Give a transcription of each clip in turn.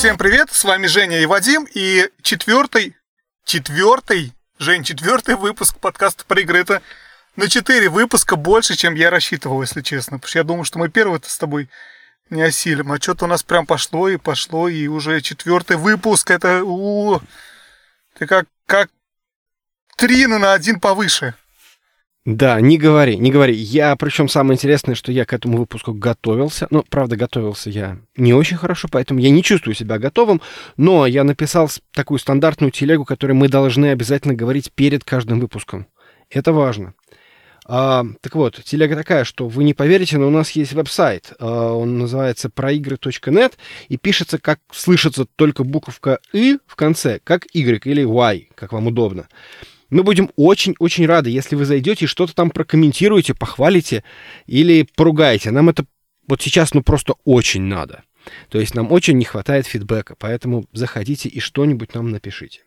всем привет! С вами Женя и Вадим, и четвертый, четвертый, Жень, четвертый выпуск подкаста про игры. Это на четыре выпуска больше, чем я рассчитывал, если честно. Потому что я думал, что мы первый-то с тобой не осилим. А что-то у нас прям пошло и пошло, и уже четвертый выпуск. Это у, ты как, как три на один повыше. Да, не говори, не говори. Я, причем самое интересное, что я к этому выпуску готовился. Ну, правда, готовился я не очень хорошо, поэтому я не чувствую себя готовым. Но я написал такую стандартную телегу, которую мы должны обязательно говорить перед каждым выпуском. Это важно. А, так вот, телега такая, что вы не поверите, но у нас есть веб-сайт. А, он называется проигры.нет и пишется, как слышится только буковка «и» в конце, как «y» или «y», как вам удобно. Мы будем очень-очень рады, если вы зайдете и что-то там прокомментируете, похвалите или поругаете. Нам это вот сейчас ну просто очень надо. То есть нам очень не хватает фидбэка, поэтому заходите и что-нибудь нам напишите.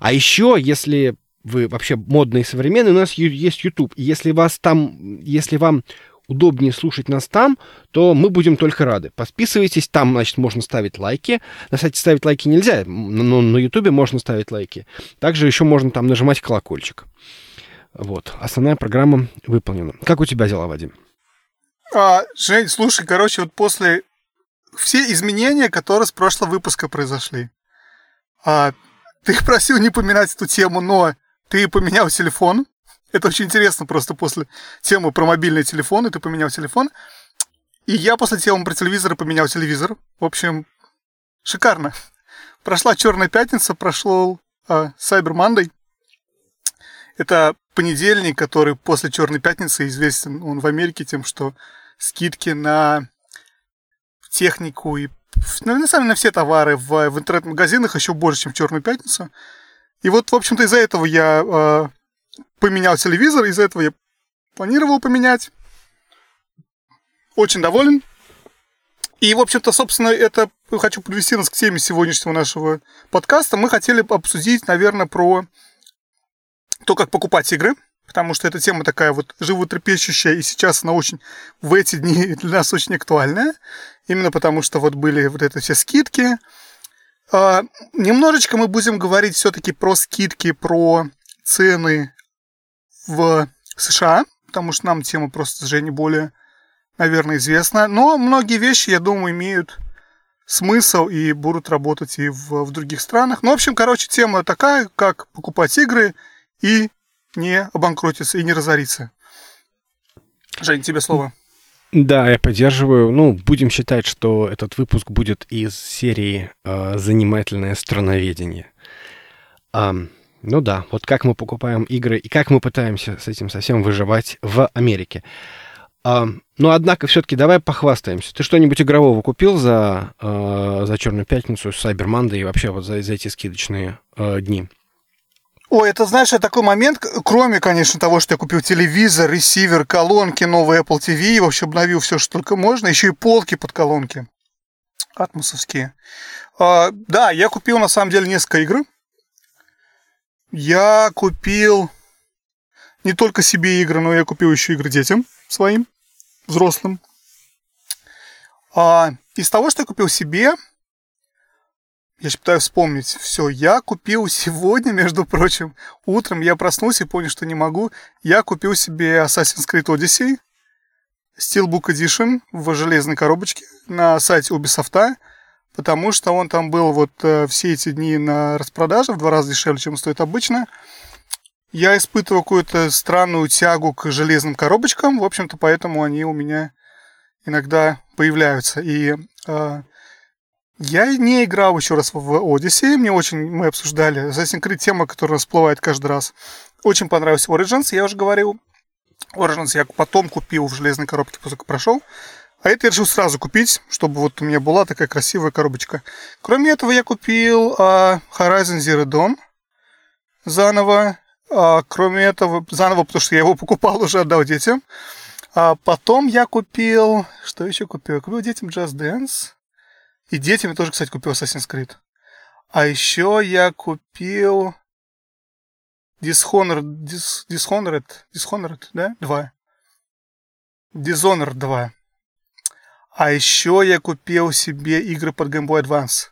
А еще, если вы вообще модные современные, у нас есть YouTube. Если вас там, если вам удобнее слушать нас там, то мы будем только рады. Подписывайтесь, там, значит, можно ставить лайки. На сайте ставить лайки нельзя, но на Ютубе можно ставить лайки. Также еще можно там нажимать колокольчик. Вот. Основная программа выполнена. Как у тебя дела, Вадим? А, Жень, слушай, короче, вот после все изменения, которые с прошлого выпуска произошли. А, ты просил не поминать эту тему, но ты поменял телефон. Это очень интересно просто после темы про мобильные телефоны. Ты поменял телефон. И я после темы про телевизор поменял телевизор. В общем, шикарно. Прошла Черная пятница, прошел э, Cyber Monday. Это понедельник, который после Черной пятницы известен он в Америке тем, что скидки на технику и ну, на самом деле на все товары в, в интернет-магазинах еще больше, чем в Черную пятницу. И вот, в общем-то, из-за этого я э, поменял телевизор, из-за этого я планировал поменять. Очень доволен. И, в общем-то, собственно, это хочу подвести нас к теме сегодняшнего нашего подкаста. Мы хотели обсудить, наверное, про то, как покупать игры, потому что эта тема такая вот животрепещущая, и сейчас она очень в эти дни для нас очень актуальная, именно потому что вот были вот эти все скидки. А, немножечко мы будем говорить все-таки про скидки, про цены в США, потому что нам тема просто уже не более, наверное, известна. Но многие вещи, я думаю, имеют смысл и будут работать и в, в других странах. Ну, в общем, короче, тема такая, как покупать игры и не обанкротиться, и не разориться. Жень, тебе слово. Да, я поддерживаю. Ну, будем считать, что этот выпуск будет из серии э, «Занимательное страноведение». Um, ну да, вот как мы покупаем игры и как мы пытаемся с этим совсем выживать в Америке. А, но однако все-таки давай похвастаемся. Ты что-нибудь игрового купил за, э, за Черную пятницу, Cyber Monday и вообще вот за, за эти скидочные э, дни? Ой, это, знаешь, такой момент, кроме, конечно, того, что я купил телевизор, ресивер, колонки, новый Apple TV, вообще обновил все, что только можно, еще и полки под колонки атмосовские. А, да, я купил, на самом деле, несколько игр. Я купил не только себе игры, но я купил еще игры детям своим, взрослым. А, из того, что я купил себе, я сейчас пытаюсь вспомнить. Все, я купил сегодня, между прочим, утром я проснулся и понял, что не могу. Я купил себе Assassin's Creed Odyssey, Steelbook Edition в железной коробочке на сайте Ubisoft потому что он там был вот э, все эти дни на распродаже в два раза дешевле, чем стоит обычно. Я испытываю какую-то странную тягу к железным коробочкам, в общем-то, поэтому они у меня иногда появляются. И э, я не играл еще раз в Odyssey, мне очень, мы обсуждали, Assassin's Creed тема, которая всплывает каждый раз. Очень понравился Origins, я уже говорил. Origins я потом купил в железной коробке, после прошел. А это я решил сразу купить, чтобы вот у меня была такая красивая коробочка. Кроме этого, я купил а, Horizon Zero Dawn заново. А, кроме этого, заново, потому что я его покупал, уже отдал детям. А потом я купил... Что еще купил? Купил детям Just Dance. И детям я тоже, кстати, купил Assassin's Creed. А еще я купил... Dishonored, Dis, Dishonored, Dishonored, да? Два. Dishonored 2. А еще я купил себе игры под Game Boy Advance.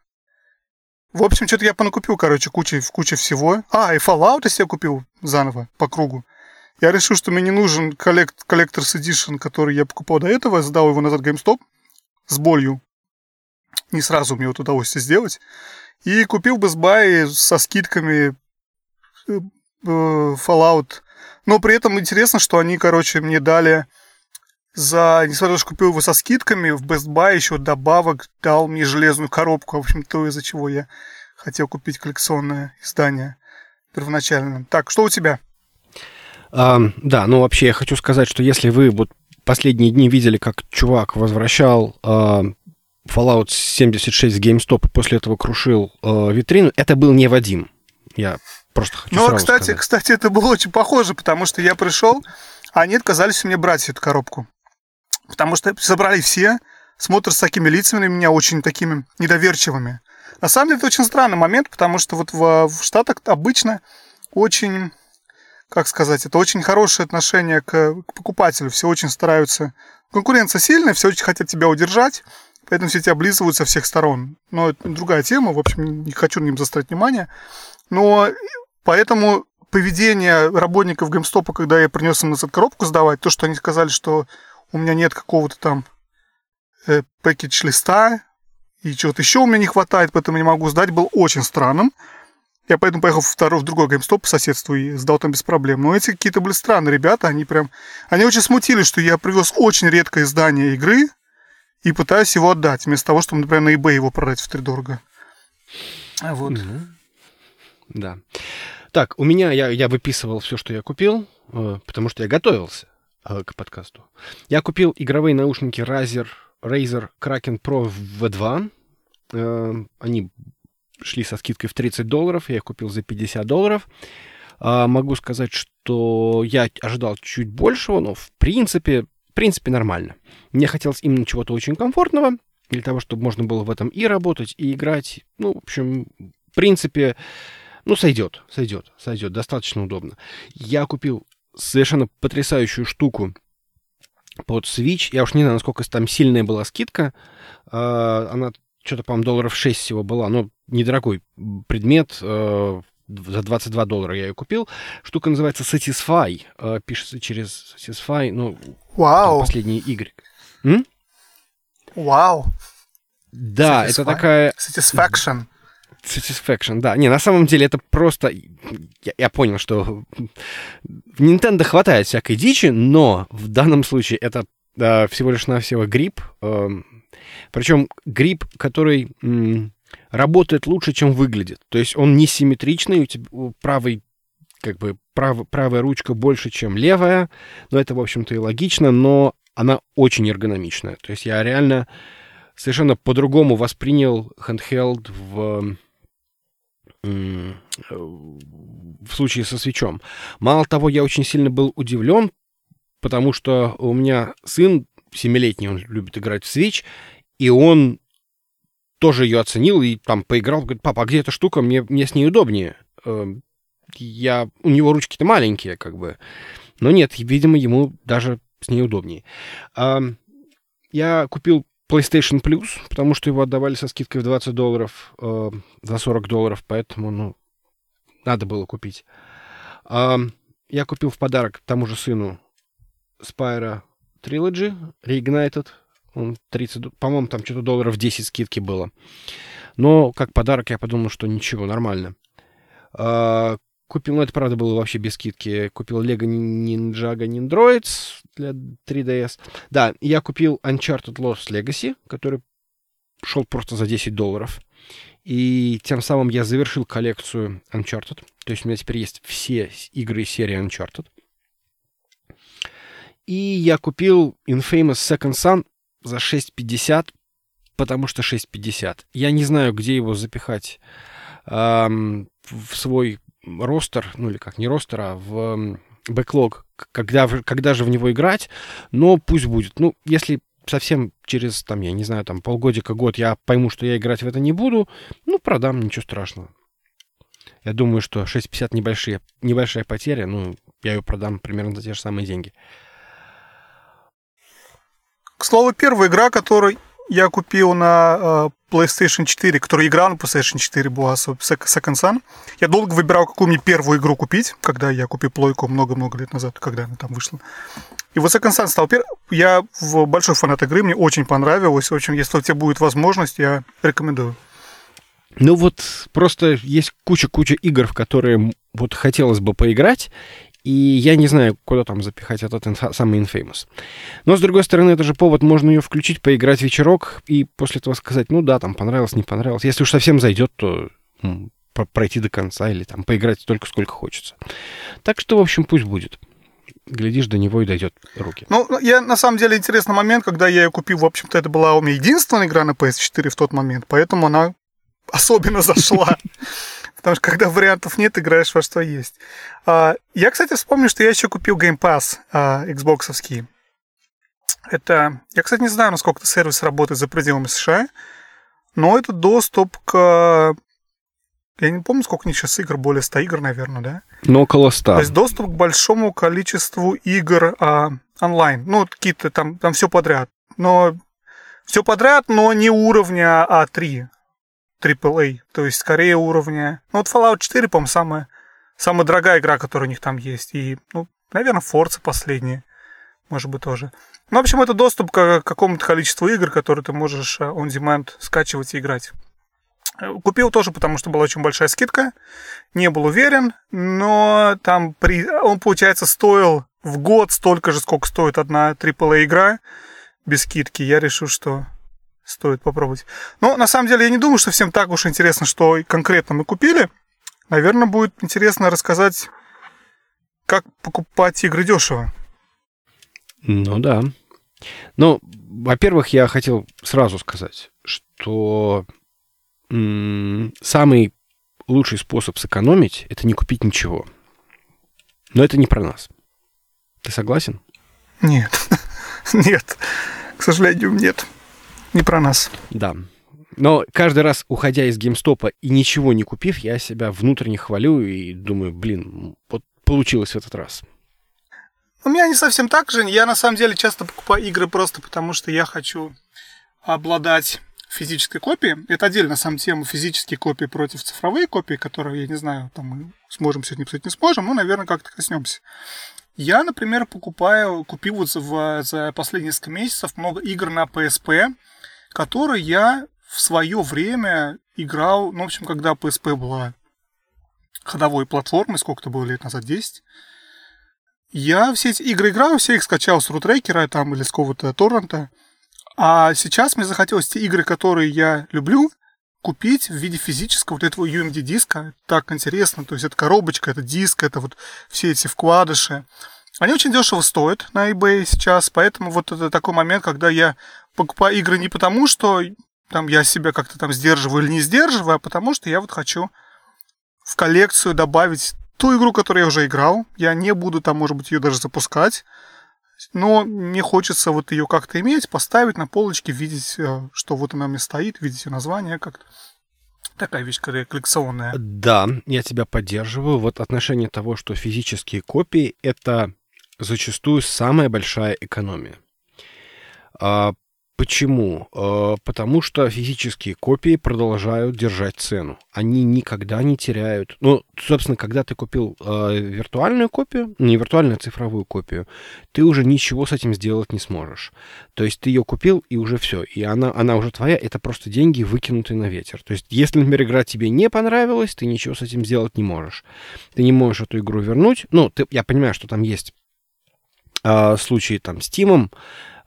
В общем, что-то я понакупил, короче, куча, куча всего. А, и Fallout я себе купил заново, по кругу. Я решил, что мне не нужен коллект, Collector's Edition, который я покупал до этого, сдал его назад GameStop с болью. Не сразу мне вот удалось сделать. И купил Best Buy со скидками э, э, Fallout. Но при этом интересно, что они, короче, мне дали за, несмотря на то, что купил его со скидками, в Best Buy еще добавок дал мне железную коробку. В общем, то, из-за чего я хотел купить коллекционное издание первоначально. Так, что у тебя? А, да, ну вообще я хочу сказать, что если вы вот последние дни видели, как чувак возвращал а, Fallout 76 в GameStop и после этого крушил а, витрину, это был не Вадим. Я просто хочу Ну, сразу кстати, сказать. кстати, это было очень похоже, потому что я пришел, а они отказались мне брать эту коробку. Потому что собрали все, смотрят с такими лицами на меня, очень такими недоверчивыми. На самом деле, это очень странный момент, потому что вот в, в Штатах обычно очень, как сказать, это очень хорошее отношение к, к покупателю. Все очень стараются. Конкуренция сильная, все очень хотят тебя удержать, поэтому все тебя облизывают со всех сторон. Но это другая тема, в общем, не хочу на ним заострять внимание. Но поэтому поведение работников GameStop, когда я принес им назад коробку сдавать, то, что они сказали, что у меня нет какого-то там э, пакетч-листа, и чего-то еще у меня не хватает, поэтому не могу сдать, был очень странным. Я поэтому поехал в, второй, в другой GameStop по соседству и сдал там без проблем. Но эти какие-то были странные ребята, они прям... Они очень смутились, что я привез очень редкое издание игры и пытаюсь его отдать, вместо того, чтобы, например, на eBay его продать втридорого. А Вот. Мгм. Да. Так, у меня, я, я выписывал все, что я купил, э, потому что я готовился к подкасту. Я купил игровые наушники Razer, Razer Kraken Pro V2. Э, Они шли со скидкой в 30 долларов, я их купил за 50 долларов. А, Могу сказать, что я ожидал чуть большего, но в принципе, в принципе нормально. Мне хотелось именно чего-то очень комфортного, для того, чтобы можно было в этом и работать, и играть. Ну, в общем, в принципе, ну, сойдет, сойдет, сойдет, достаточно удобно. Я купил совершенно потрясающую штуку под Switch. Я уж не знаю, насколько там сильная была скидка. А, Она что-то, по-моему, долларов 6 всего была, но недорогой предмет. э, За 22 доллара я ее купил. Штука называется Satisfy. э, Пишется через Satisfy, ну, Вау, последний Y. М? вау. Да, это Satisfy? такая Satisfaction. Satisfaction, да. Не, на самом деле это просто... Я, я понял, что в Nintendo хватает всякой дичи, но в данном случае это э, всего лишь навсего грипп. причем грипп, который м, работает лучше, чем выглядит. То есть он несимметричный, у тебя у правый как бы прав, правая ручка больше, чем левая. Но это, в общем-то, и логично, но она очень эргономичная. То есть я реально совершенно по-другому воспринял handheld в, э, в случае со свечом. Мало того, я очень сильно был удивлен, потому что у меня сын семилетний, он любит играть в Switch, и он тоже ее оценил и там поиграл, говорит, папа, а где эта штука? Мне, мне с ней удобнее. Э, Я, у него ручки-то маленькие, как бы. Но нет, видимо, ему даже с ней удобнее. Я купил PlayStation Plus, потому что его отдавали со скидкой в 20 долларов, э, за 40 долларов, поэтому, ну, надо было купить. А, Я купил в подарок тому же сыну Spyro Trilogy Reignited. Он 30, д- по-моему, там что-то долларов 10 скидки было. Но как подарок я подумал, что ничего, нормально. А, Купил, ну это правда было вообще без скидки. Купил Lego Ninjago Nindroids для 3DS. Да, я купил Uncharted Lost Legacy, который шел просто за 10 долларов. И тем самым я завершил коллекцию Uncharted. То есть у меня теперь есть все игры серии Uncharted. И я купил Infamous Second Son за 6.50, потому что 6.50. Я не знаю, где его запихать ам, в свой ростер, ну или как, не ростер, а в бэклог, когда, когда же в него играть, но пусть будет. Ну, если совсем через, там, я не знаю, там, полгодика, год я пойму, что я играть в это не буду, ну, продам, ничего страшного. Я думаю, что 6.50 небольшие, небольшая потеря, ну, я ее продам примерно за те же самые деньги. К слову, первая игра, которую я купил на э, PlayStation 4, который играл на PlayStation 4, была Second Sun. Я долго выбирал, какую мне первую игру купить, когда я купил плойку много-много лет назад, когда она там вышла. И вот Second Sun стал первым. Я большой фанат игры, мне очень понравилось. Общем, если у тебя будет возможность, я рекомендую. Ну вот просто есть куча-куча игр, в которые вот хотелось бы поиграть, и я не знаю, куда там запихать этот инфа, самый Infamous. Но, с другой стороны, это же повод, можно ее включить, поиграть вечерок, и после этого сказать, ну да, там понравилось, не понравилось. Если уж совсем зайдет, то м, пройти до конца или там поиграть столько, сколько хочется. Так что, в общем, пусть будет. Глядишь, до него и дойдет руки. Ну, я, на самом деле, интересный момент, когда я ее купил, в общем-то, это была у меня единственная игра на PS4 в тот момент, поэтому она особенно зашла. Потому что когда вариантов нет, играешь во что есть. А, я, кстати, вспомню, что я еще купил Game Pass а, Xbox. Это... Я, кстати, не знаю, насколько этот сервис работает за пределами США, но это доступ к... Я не помню, сколько у них сейчас игр, более 100 игр, наверное, да? Ну, около 100. То есть доступ к большому количеству игр а, онлайн. Ну, какие-то там, там все подряд. Но все подряд, но не уровня А3. AAA, то есть скорее уровня... Ну, вот Fallout 4, по-моему, самая, самая дорогая игра, которая у них там есть. И, ну, наверное, Forza последняя, может быть, тоже. Ну, в общем, это доступ к какому-то количеству игр, которые ты можешь э, on demand скачивать и играть. Э, купил тоже, потому что была очень большая скидка. Не был уверен, но там при... он, получается, стоил в год столько же, сколько стоит одна AAA игра без скидки. Я решил, что стоит попробовать. Но на самом деле я не думаю, что всем так уж интересно, что конкретно мы купили. Наверное, будет интересно рассказать, как покупать игры дешево. Ну да. Ну, во-первых, я хотел сразу сказать, что м- самый лучший способ сэкономить это не купить ничего. Но это не про нас. Ты согласен? Нет. Нет. К сожалению, нет не про нас. Да. Но каждый раз, уходя из геймстопа и ничего не купив, я себя внутренне хвалю и думаю, блин, вот получилось в этот раз. У меня не совсем так же. Я на самом деле часто покупаю игры просто потому, что я хочу обладать физической копией. Это отдельно сам тема физические копии против цифровые копии, которые, я не знаю, там мы сможем сегодня писать, не сможем, но, наверное, как-то коснемся. Я, например, покупаю, купил вот за, за последние несколько месяцев много игр на PSP, который я в свое время играл, ну, в общем, когда PSP была ходовой платформой, сколько это было лет назад, 10, я все эти игры играл, все их скачал с рутрекера там или с какого-то торрента. А сейчас мне захотелось те игры, которые я люблю, купить в виде физического вот этого UMD-диска. Так интересно. То есть это коробочка, это диск, это вот все эти вкладыши. Они очень дешево стоят на eBay сейчас, поэтому вот это такой момент, когда я покупаю игры не потому, что там я себя как-то там сдерживаю или не сдерживаю, а потому что я вот хочу в коллекцию добавить ту игру, которую я уже играл. Я не буду там, может быть, ее даже запускать. Но мне хочется вот ее как-то иметь, поставить на полочке, видеть, э, что вот она меня стоит, видеть ее название как-то. Такая вещь коллекционная. Да, я тебя поддерживаю. Вот отношение того, что физические копии — это зачастую самая большая экономия. Почему? Э, потому что физические копии продолжают держать цену. Они никогда не теряют. Ну, собственно, когда ты купил э, виртуальную копию, не виртуальную, а цифровую копию, ты уже ничего с этим сделать не сможешь. То есть ты ее купил, и уже все. И она, она уже твоя, это просто деньги, выкинутые на ветер. То есть, если, например, игра тебе не понравилась, ты ничего с этим сделать не можешь. Ты не можешь эту игру вернуть. Ну, ты, я понимаю, что там есть э, случаи там с Тимом,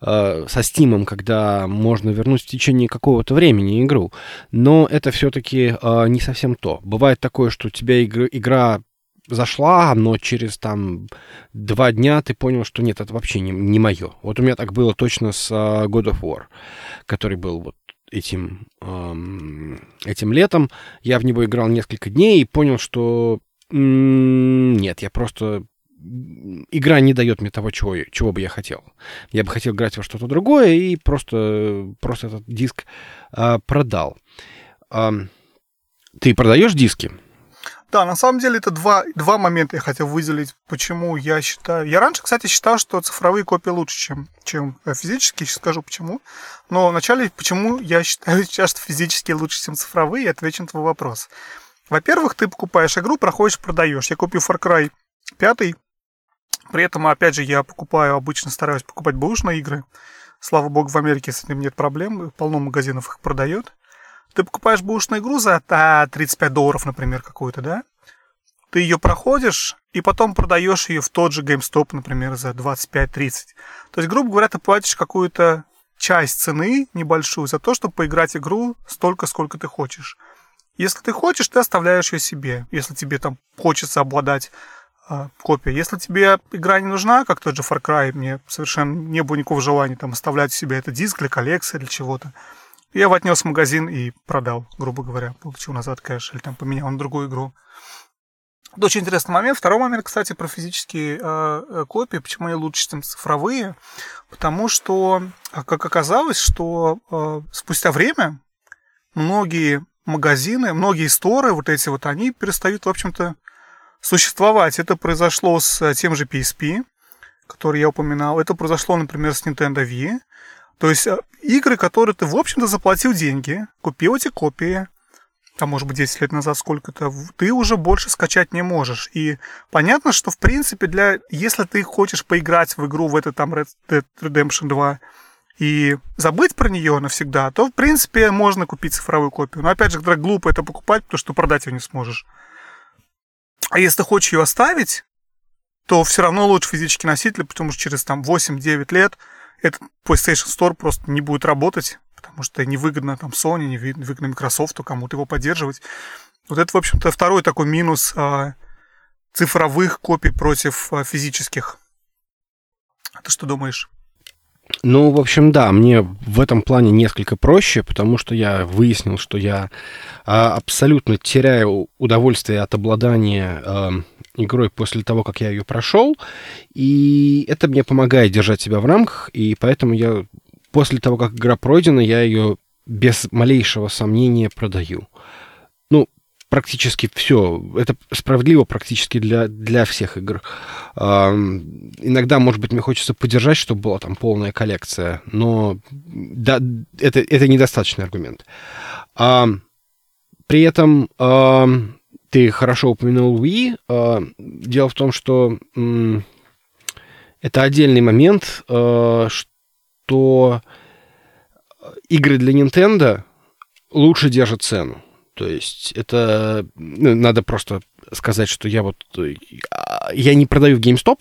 Э, со Steam, когда можно вернуть в течение какого-то времени игру. Но это все-таки э, не совсем то. Бывает такое, что у тебя игра, игра зашла, но через там два дня ты понял, что нет, это вообще не, не мое. Вот у меня так было точно с uh, God of War, который был вот этим, эм, этим летом. Я в него играл несколько дней и понял, что м- нет, я просто игра не дает мне того, чего, чего бы я хотел. Я бы хотел играть во что-то другое и просто, просто этот диск а, продал. А, ты продаешь диски? Да, на самом деле это два, два момента я хотел выделить, почему я считаю... Я раньше, кстати, считал, что цифровые копии лучше, чем, чем э, физические, сейчас скажу почему. Но вначале, почему я считаю сейчас, что физические лучше, чем цифровые, отвечу на твой вопрос. Во-первых, ты покупаешь игру, проходишь, продаешь. Я купил Far Cry 5, при этом, опять же, я покупаю, обычно стараюсь покупать бэушные игры. Слава богу, в Америке с этим нет проблем, полно магазинов их продает. Ты покупаешь бэушную игру за 35 долларов, например, какую-то, да? Ты ее проходишь, и потом продаешь ее в тот же GameStop, например, за 25-30. То есть, грубо говоря, ты платишь какую-то часть цены небольшую за то, чтобы поиграть игру столько, сколько ты хочешь. Если ты хочешь, ты оставляешь ее себе. Если тебе там хочется обладать э, копией. Если тебе игра не нужна, как тот же Far Cry, мне совершенно не было никакого желания там оставлять себе этот диск для коллекции, для чего-то. Я его отнес в магазин и продал, грубо говоря. Получил назад кэш или там поменял на другую игру. Это очень интересный момент. Второй момент, кстати, про физические э, копии. Почему они лучше, чем цифровые? Потому что, как оказалось, что э, спустя время многие магазины, многие сторы, вот эти вот, они перестают, в общем-то, существовать. Это произошло с тем же PSP, который я упоминал. Это произошло, например, с Nintendo Wii. То есть э, игры, которые ты, в общем-то, заплатил деньги, купил эти копии, там, может быть, 10 лет назад сколько-то, ты уже больше скачать не можешь. И понятно, что, в принципе, для, если ты хочешь поиграть в игру, в это там Red Dead Redemption 2, и забыть про нее навсегда, то, в принципе, можно купить цифровую копию. Но, опять же, когда глупо это покупать, потому что продать ее не сможешь. А если ты хочешь ее оставить, то все равно лучше физический носитель, потому что через там 8-9 лет этот PlayStation Store просто не будет работать, потому что невыгодно там Sony, невыгодно Microsoft кому-то его поддерживать. Вот это, в общем-то, второй такой минус а, цифровых копий против а, физических. А ты что думаешь? Ну, в общем, да, мне в этом плане несколько проще, потому что я выяснил, что я а, абсолютно теряю удовольствие от обладания а, игрой после того, как я ее прошел, и это мне помогает держать себя в рамках, и поэтому я после того, как игра пройдена, я ее без малейшего сомнения продаю. Ну, практически все. Это справедливо практически для, для всех игр. Иногда, может быть, мне хочется поддержать, чтобы была там полная коллекция, но да, это, это недостаточный аргумент. При этом ты хорошо упомянул Wii. Дело в том, что это отдельный момент, э, что игры для Nintendo лучше держат цену. То есть это ну, надо просто сказать, что я вот я не продаю в GameStop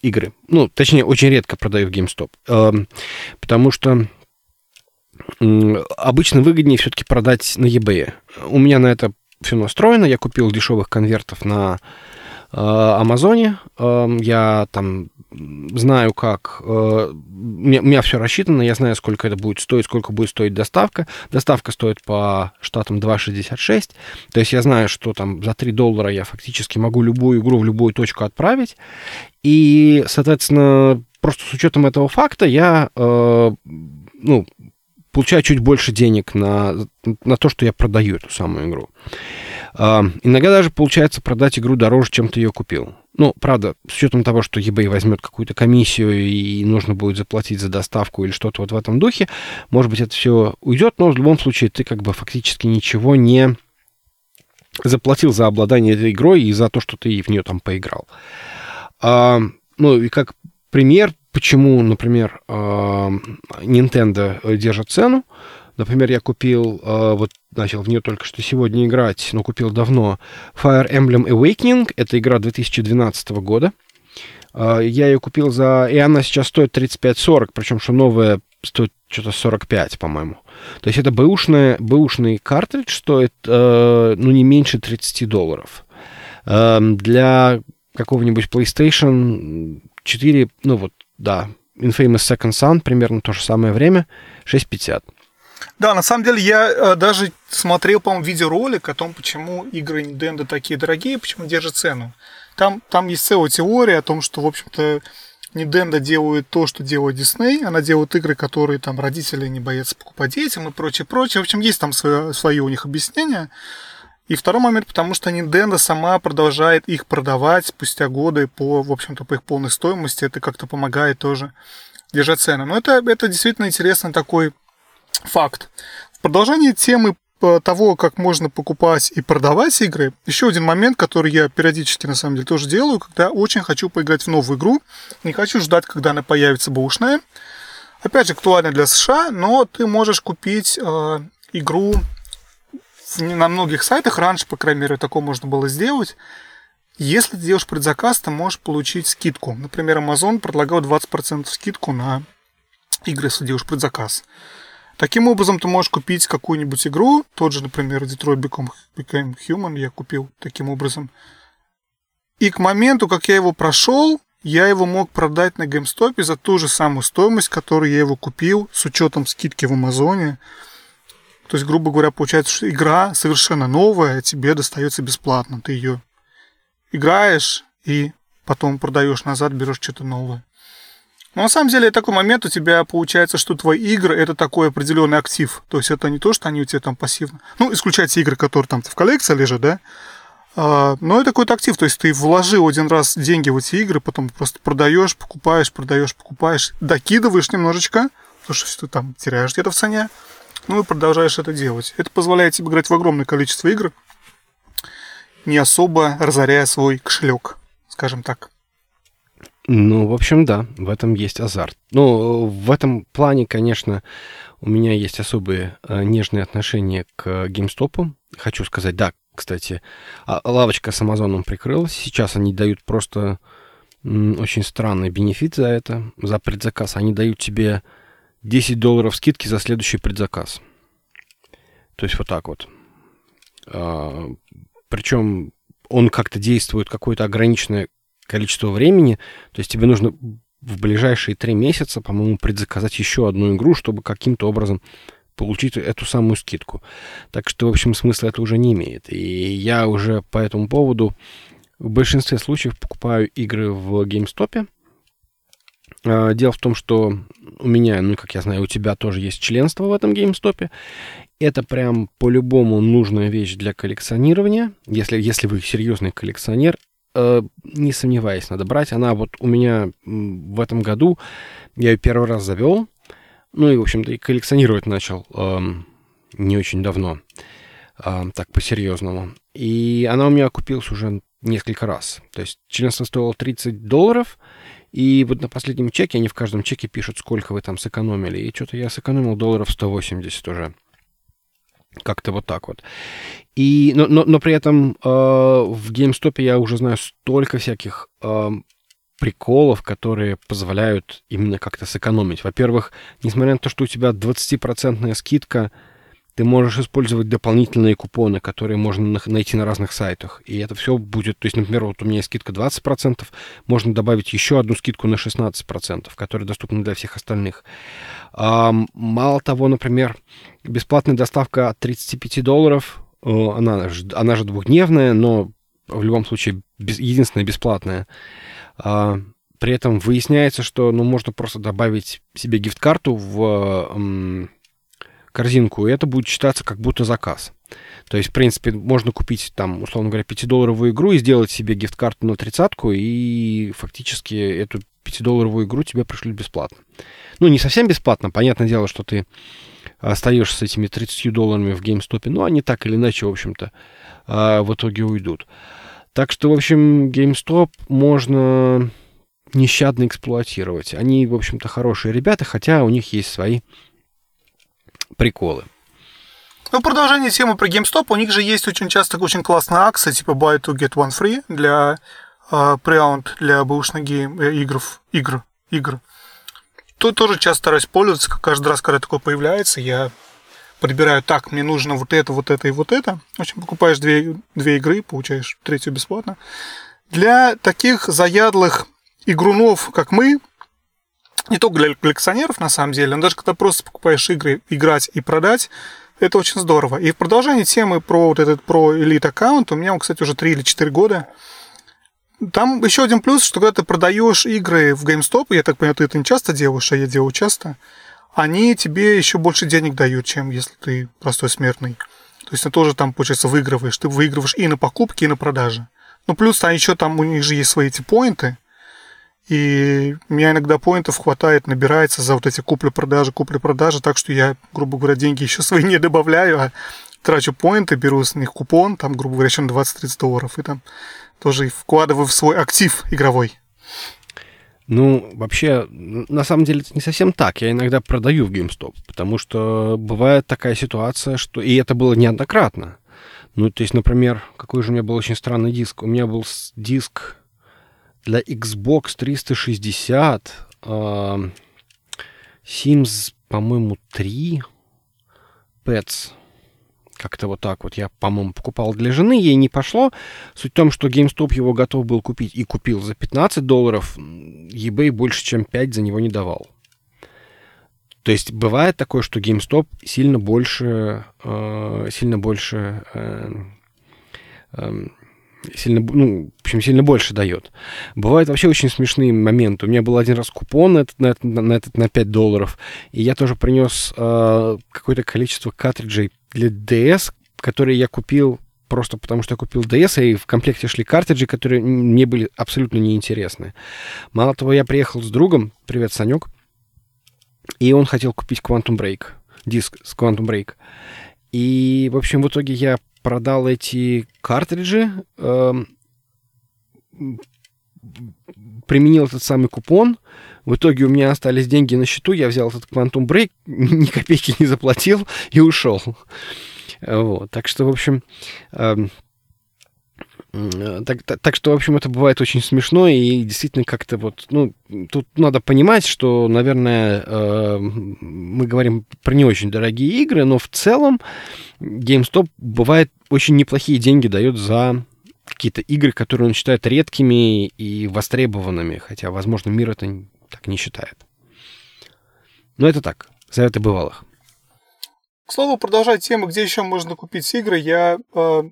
игры, ну точнее очень редко продаю в GameStop, э, потому что э, обычно выгоднее все-таки продать на eBay. У меня на это все настроено, я купил дешевых конвертов на э, Амазоне, э, я там знаю, как... Э, у, меня, у меня все рассчитано, я знаю, сколько это будет стоить, сколько будет стоить доставка. Доставка стоит по штатам 2,66. То есть я знаю, что там за 3 доллара я фактически могу любую игру в любую точку отправить. И, соответственно, просто с учетом этого факта я э, ну, получаю чуть больше денег на, на то, что я продаю эту самую игру. Э, иногда даже получается продать игру дороже, чем ты ее купил. Ну, правда, с учетом того, что eBay возьмет какую-то комиссию и нужно будет заплатить за доставку или что-то вот в этом духе, может быть, это все уйдет, но в любом случае ты как бы фактически ничего не заплатил за обладание этой игрой и за то, что ты в нее там поиграл. А, ну, и как пример, почему, например, а, Nintendo держит цену, Например, я купил, э, вот начал в нее только что сегодня играть, но купил давно Fire Emblem Awakening. Это игра 2012 года. Э, я ее купил за... И она сейчас стоит 35-40, причем что новая стоит что-то 45, по-моему. То есть это бэушный, бэушный картридж стоит, ну, не меньше 30 долларов. Э, для какого-нибудь PlayStation 4, ну вот, да, Infamous Second Son, примерно то же самое время, 6,50. Да, на самом деле я э, даже смотрел, по-моему, видеоролик о том, почему игры Nintendo такие дорогие, почему держат цену. Там, там есть целая теория о том, что, в общем-то, Nintendo делает то, что делает Disney. Она делает игры, которые там родители не боятся покупать детям и прочее, прочее. В общем, есть там свое, свое у них объяснение. И второй момент, потому что Nintendo сама продолжает их продавать спустя годы по, в общем-то, по их полной стоимости. Это как-то помогает тоже держать цену. Но это, это действительно интересный такой факт. В продолжении темы того, как можно покупать и продавать игры, еще один момент, который я периодически на самом деле тоже делаю, когда очень хочу поиграть в новую игру, не хочу ждать, когда она появится бэушная. Опять же, актуально для США, но ты можешь купить э, игру на многих сайтах, раньше, по крайней мере, такое можно было сделать. Если ты делаешь предзаказ, ты можешь получить скидку. Например, Amazon предлагал 20% скидку на игры, если делаешь предзаказ. Таким образом, ты можешь купить какую-нибудь игру, тот же, например, Detroit Become, Human я купил таким образом. И к моменту, как я его прошел, я его мог продать на GameStop за ту же самую стоимость, которую я его купил, с учетом скидки в Амазоне. То есть, грубо говоря, получается, что игра совершенно новая, тебе достается бесплатно. Ты ее играешь и потом продаешь назад, берешь что-то новое. Но на самом деле такой момент у тебя получается, что твои игры это такой определенный актив. То есть это не то, что они у тебя там пассивно. Ну, исключая те игры, которые там в коллекции лежат, да. А, но это какой-то актив. То есть ты вложил один раз деньги в эти игры, потом просто продаешь, покупаешь, продаешь, покупаешь, докидываешь немножечко, потому что ты там теряешь где-то в цене. Ну и продолжаешь это делать. Это позволяет тебе играть в огромное количество игр, не особо разоряя свой кошелек, скажем так. Ну, в общем, да, в этом есть азарт. Ну, в этом плане, конечно, у меня есть особые э, нежные отношения к GameStop. Хочу сказать, да, кстати, а, лавочка с Амазоном прикрылась. Сейчас они дают просто очень странный бенефит за это, за предзаказ. Они дают тебе 10 долларов скидки за следующий предзаказ. То есть вот так вот. А, причем он как-то действует какое-то ограниченное количество времени. То есть тебе нужно в ближайшие три месяца, по-моему, предзаказать еще одну игру, чтобы каким-то образом получить эту самую скидку. Так что, в общем, смысла это уже не имеет. И я уже по этому поводу в большинстве случаев покупаю игры в GameStop. А, дело в том, что у меня, ну, как я знаю, у тебя тоже есть членство в этом GameStop. Это прям по-любому нужная вещь для коллекционирования. Если, если вы серьезный коллекционер, э, не сомневаясь, надо брать. Она вот у меня в этом году, я ее первый раз завел, ну и, в общем-то, и коллекционировать начал э, не очень давно, э, так по-серьезному. И она у меня купилась уже несколько раз. То есть членство стоило 30 долларов, и вот на последнем чеке, они в каждом чеке пишут, сколько вы там сэкономили. И что-то я сэкономил долларов 180 уже. Как-то вот так вот. И, но, но, но при этом э, в GameStop я уже знаю столько всяких э, приколов, которые позволяют именно как-то сэкономить. Во-первых, несмотря на то, что у тебя 20% скидка, ты можешь использовать дополнительные купоны, которые можно найти на разных сайтах. И это все будет, то есть, например, вот у меня есть скидка 20%, можно добавить еще одну скидку на 16%, которая доступна для всех остальных. Мало того, например, бесплатная доставка от 35 долларов, она, она же двухдневная, но в любом случае без, единственная бесплатная. А, при этом выясняется, что ну, можно просто добавить себе гифт-карту в корзинку, и это будет считаться как будто заказ. То есть, в принципе, можно купить там, условно говоря, 5-долларовую игру и сделать себе гифт-карту на тридцатку, и фактически эту 5-долларовую игру тебе пришлют бесплатно. Ну, не совсем бесплатно, понятное дело, что ты остаешься с этими 30 долларами в GameStop, но они так или иначе, в общем-то, а, в итоге уйдут. Так что, в общем, GameStop можно нещадно эксплуатировать. Они, в общем-то, хорошие ребята, хотя у них есть свои приколы. Ну, продолжение темы про GameStop. У них же есть очень часто очень классные акции, типа Buy to Get One Free для э, преаунт для бэушных гейм, э, игр, игр, игр. Тут тоже часто стараюсь пользоваться. Каждый раз, когда такое появляется, я подбираю так, мне нужно вот это, вот это и вот это. В общем, покупаешь две, две игры, получаешь третью бесплатно. Для таких заядлых игрунов, как мы, не только для коллекционеров, на самом деле, но даже когда просто покупаешь игры, играть и продать, это очень здорово. И в продолжении темы про вот этот про элит аккаунт, у меня он, кстати, уже 3 или 4 года. Там еще один плюс, что когда ты продаешь игры в GameStop, я так понимаю, ты это не часто делаешь, а я делаю часто, они тебе еще больше денег дают, чем если ты простой смертный. То есть ты тоже там, получается, выигрываешь. Ты выигрываешь и на покупке, и на продаже. Ну, плюс там еще там у них же есть свои эти поинты. И у меня иногда поинтов хватает, набирается за вот эти купли-продажи, купли-продажи, так что я, грубо говоря, деньги еще свои не добавляю, а трачу поинты, беру с них купон, там, грубо говоря, на 20-30 долларов, и там тоже вкладываю в свой актив игровой. Ну, вообще, на самом деле это не совсем так. Я иногда продаю в GameStop, потому что бывает такая ситуация, что... И это было неоднократно. Ну, то есть, например, какой же у меня был очень странный диск? У меня был диск для Xbox 360, э, Sims, по-моему, 3, Pets, как-то вот так вот. Я, по-моему, покупал для жены, ей не пошло. Суть в том, что GameStop его готов был купить и купил за 15 долларов. eBay больше, чем 5 за него не давал. То есть бывает такое, что GameStop сильно больше, э, сильно больше, э, э, сильно, ну, в общем, сильно больше дает. Бывают вообще очень смешные моменты. У меня был один раз купон на этот, на, этот, на, этот, на 5 долларов, и я тоже принес э, какое-то количество картриджей для DS, которые я купил просто потому, что я купил DS, и в комплекте шли картриджи, которые мне были абсолютно неинтересны. Мало того, я приехал с другом, привет, Санек, и он хотел купить Quantum Break, диск с Quantum Break. И, в общем, в итоге я продал эти картриджи, э, применил этот самый купон, в итоге у меня остались деньги на счету, я взял этот Quantum Break, ни копейки не заплатил и ушел. Вот. Так что, в общем, э, так, так, так что, в общем, это бывает очень смешно, и действительно как-то вот, ну, тут надо понимать, что, наверное, э, мы говорим про не очень дорогие игры, но в целом GameStop бывает очень неплохие деньги дает за какие-то игры, которые он считает редкими и востребованными, хотя, возможно, мир это так не считает. Но это так, советы бывалых. К слову, продолжать тему, где еще можно купить игры, я э,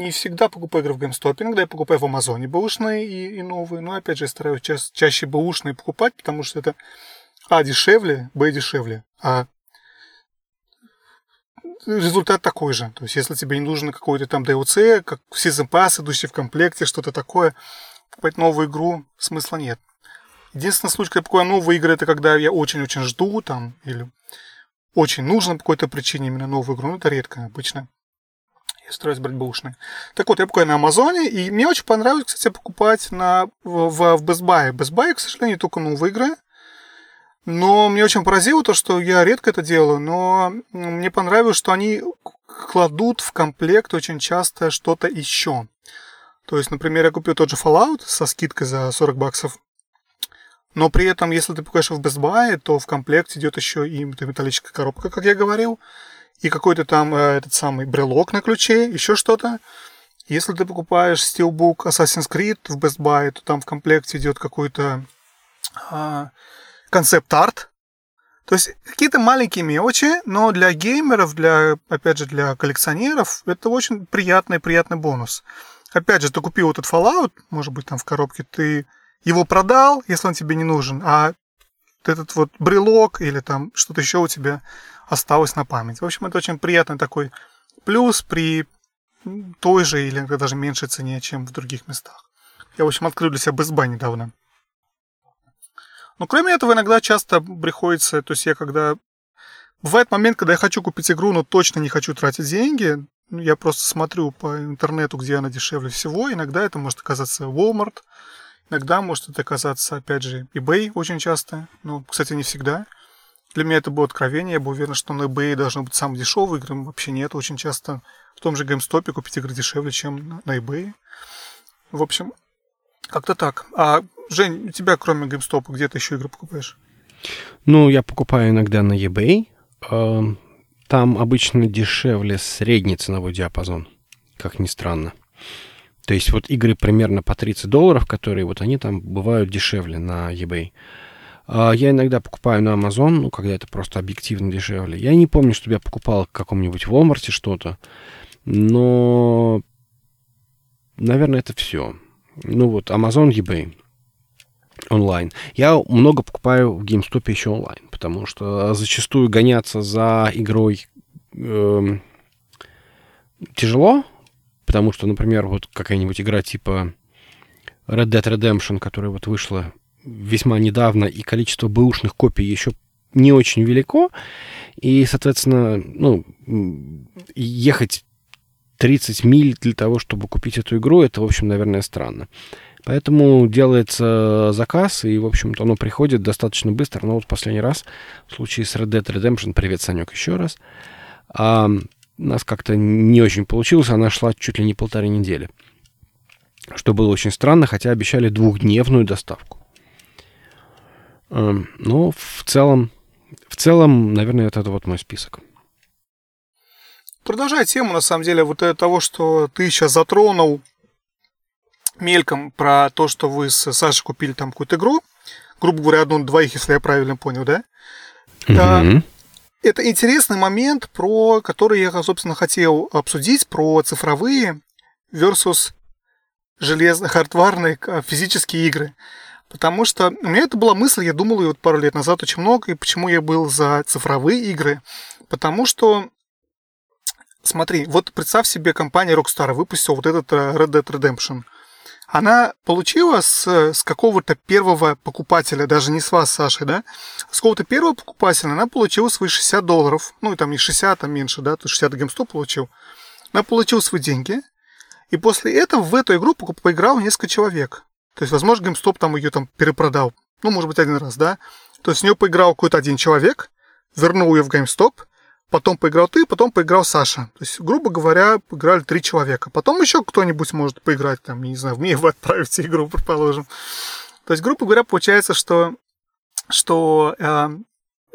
не всегда покупаю игры в GameStop, иногда я покупаю в Амазоне бэушные и, и новые, но опять же стараюсь ча- чаще бэушные покупать, потому что это а, дешевле, б, дешевле, а результат такой же. То есть, если тебе не нужен какой-то там DLC, как Season Pass, идущий в комплекте, что-то такое, покупать новую игру смысла нет. Единственный случай, когда я покупаю новые игры, это когда я очень-очень жду там, или очень нужно по какой-то причине именно новую игру, но это редко обычно. Стараюсь брать бэушные. Так вот, я покупаю на Амазоне, и мне очень понравилось, кстати, покупать на, в, в Best Buy. Best Buy, к сожалению, только новые игры. Но мне очень поразило то, что я редко это делаю, но мне понравилось, что они кладут в комплект очень часто что-то еще. То есть, например, я купил тот же Fallout со скидкой за 40 баксов. Но при этом, если ты покупаешь в Best Buy, то в комплекте идет еще и металлическая коробка, как я говорил, и какой-то там э, этот самый брелок на ключе, еще что-то. Если ты покупаешь Steelbook Assassin's Creed в Best Buy, то там в комплекте идет какой-то а, концепт-арт. То есть какие-то маленькие мелочи, но для геймеров, для, опять же, для коллекционеров это очень приятный, приятный бонус. Опять же, ты купил этот Fallout, может быть, там в коробке, ты его продал, если он тебе не нужен, а этот вот брелок или там что-то еще у тебя осталось на память. В общем, это очень приятный такой плюс при той же или даже меньшей цене, чем в других местах. Я, в общем, открыл для себя Buy недавно. Но кроме этого, иногда часто приходится, то есть я когда... Бывает момент, когда я хочу купить игру, но точно не хочу тратить деньги. Я просто смотрю по интернету, где она дешевле всего. Иногда это может оказаться Walmart, иногда может это оказаться, опять же, eBay очень часто. Но, кстати, не всегда. Для меня это было откровение. Я был уверен, что на eBay должны быть самые дешевые игры. Вообще нет. Очень часто в том же GameStop купить игры дешевле, чем на eBay. В общем, как-то так. А, Жень, у тебя кроме GameStop где ты еще игры покупаешь? Ну, я покупаю иногда на eBay. Эм, там обычно дешевле средний ценовой диапазон, как ни странно. То есть вот игры примерно по 30 долларов, которые вот они там бывают дешевле на eBay. А, я иногда покупаю на Amazon, ну, когда это просто объективно дешевле. Я не помню, чтобы я покупал в каком-нибудь Walmart что-то, но, наверное, это все. Ну вот, Amazon, eBay онлайн. Я много покупаю в GameStop еще онлайн, потому что зачастую гоняться за игрой, э, тяжело, потому что, например, вот какая-нибудь игра типа Red Dead Redemption, которая вот вышла весьма недавно, и количество бэушных копий еще не очень велико, и, соответственно, ну, ехать 30 миль для того, чтобы купить эту игру, это, в общем, наверное, странно. Поэтому делается заказ, и, в общем-то, оно приходит достаточно быстро. Но вот последний раз, в случае с Red Dead Redemption, привет, Санек, еще раз, у нас как-то не очень получилось, она шла чуть ли не полторы недели. Что было очень странно, хотя обещали двухдневную доставку. А, но в целом, в целом, наверное, это, вот мой список. Продолжая тему, на самом деле, вот того, что ты сейчас затронул мельком про то, что вы с Сашей купили там какую-то игру, грубо говоря, одну-двоих, если я правильно понял, да? Mm-hmm. Это интересный момент, про который я, собственно, хотел обсудить, про цифровые versus железные, хардварные физические игры. Потому что у меня это была мысль, я думал ее вот пару лет назад очень много, и почему я был за цифровые игры. Потому что Смотри, вот представь себе, компания Rockstar выпустила вот этот э, Red Dead Redemption. Она получила с, с какого-то первого покупателя, даже не с вас, Саша, да? С какого-то первого покупателя она получила свои 60 долларов. Ну, и там не 60, там меньше, да? То 60 GameStop получил. Она получила свои деньги. И после этого в эту игру поиграл несколько человек. То есть, возможно, GameStop там ее там перепродал. Ну, может быть, один раз, да? То есть, в нее поиграл какой-то один человек, вернул ее в GameStop – потом поиграл ты, потом поиграл Саша. То есть, грубо говоря, поиграли три человека. Потом еще кто-нибудь может поиграть, там, не знаю, мне вы отправите игру, предположим. То есть, грубо говоря, получается, что, что э,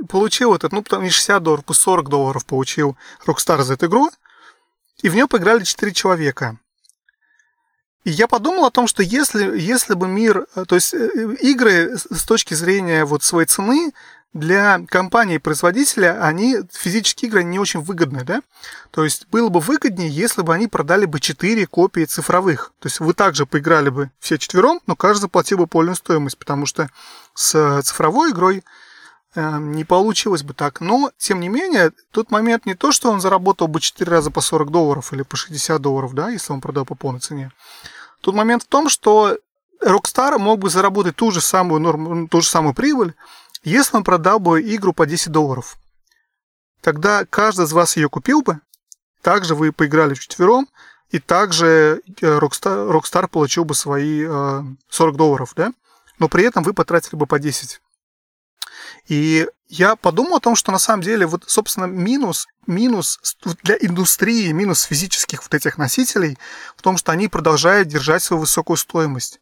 получил этот, ну, там не 60 долларов, 40 долларов получил Rockstar за эту игру, и в нее поиграли 4 человека. И я подумал о том, что если, если бы мир, э, то есть э, игры с точки зрения вот своей цены, для компании-производителя они физические игры не очень выгодны, да? То есть было бы выгоднее, если бы они продали бы 4 копии цифровых. То есть вы также поиграли бы все четвером, но каждый заплатил бы полную стоимость, потому что с цифровой игрой э, не получилось бы так. Но, тем не менее, тот момент не то, что он заработал бы 4 раза по 40 долларов или по 60 долларов, да, если он продал по полной цене. Тут момент в том, что Rockstar мог бы заработать ту же самую норму, ту же самую прибыль, если он продал бы игру по 10 долларов, тогда каждый из вас ее купил бы, также вы поиграли вчетвером, и также э, Rockstar, Rockstar получил бы свои 40 э, долларов, да? Но при этом вы потратили бы по 10. И я подумал о том, что на самом деле, вот, собственно, минус, минус для индустрии, минус физических вот этих носителей в том, что они продолжают держать свою высокую стоимость.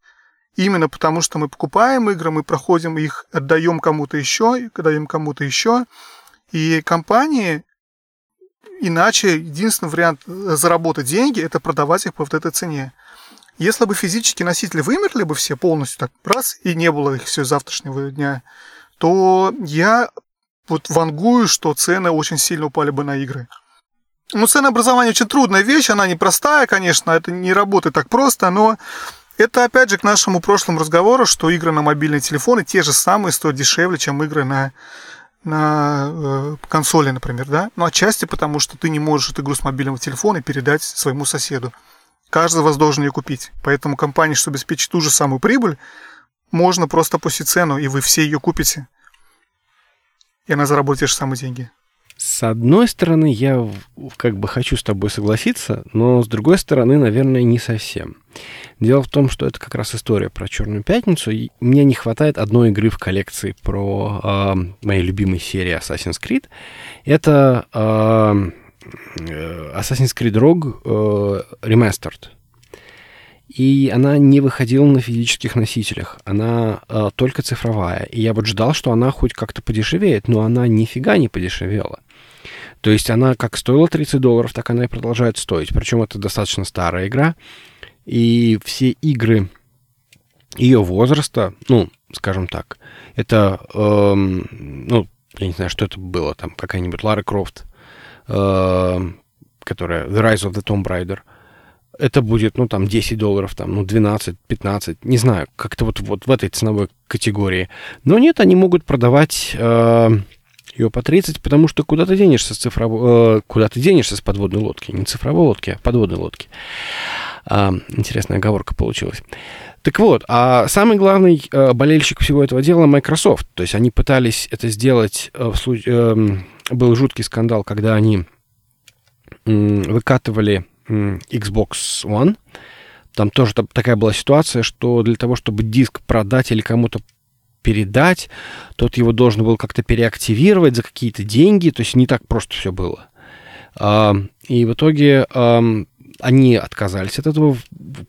Именно потому, что мы покупаем игры, мы проходим их, отдаем кому-то еще, отдаем кому-то еще. И компании, иначе единственный вариант заработать деньги – это продавать их по вот этой цене. Если бы физические носители вымерли бы все полностью так раз, и не было их все завтрашнего дня, то я вот вангую, что цены очень сильно упали бы на игры. Ну, ценообразование очень трудная вещь, она непростая, конечно, это не работает так просто, но это опять же к нашему прошлому разговору, что игры на мобильные телефоны те же самые стоят дешевле, чем игры на, на э, консоли, например, да? Ну, отчасти потому, что ты не можешь эту игру с мобильного телефона передать своему соседу. Каждый вас должен ее купить. Поэтому компании, чтобы обеспечить ту же самую прибыль, можно просто опустить цену, и вы все ее купите. И она заработает же самые деньги. С одной стороны, я как бы хочу с тобой согласиться, но с другой стороны, наверное, не совсем. Дело в том, что это как раз история про Черную пятницу. И мне не хватает одной игры в коллекции про э, моей любимой серии Assassin's Creed. Это э, Assassin's Creed Rogue э, Remastered. И она не выходила на физических носителях, она э, только цифровая. И я вот ждал, что она хоть как-то подешевеет, но она нифига не подешевела. То есть она как стоила 30 долларов, так она и продолжает стоить. Причем это достаточно старая игра. И все игры ее возраста, ну, скажем так, это, эм, ну, я не знаю, что это было, там какая-нибудь Лара Крофт, э, которая The Rise of the Tomb Raider, это будет, ну, там, 10 долларов, там, ну, 12, 15, не знаю, как-то вот, вот в этой ценовой категории. Но нет, они могут продавать э, ее по 30, потому что куда ты денешься с цифровой... Э, куда ты денешься с подводной лодки? Не цифровой лодки, а подводной лодки. А, интересная оговорка получилась. Так вот, а самый главный э, болельщик всего этого дела Microsoft. То есть они пытались это сделать... Э, в случае, э, был жуткий скандал, когда они э, выкатывали э, Xbox One. Там тоже такая была ситуация, что для того, чтобы диск продать или кому-то передать, тот его должен был как-то переактивировать за какие-то деньги, то есть не так просто все было. И в итоге они отказались от этого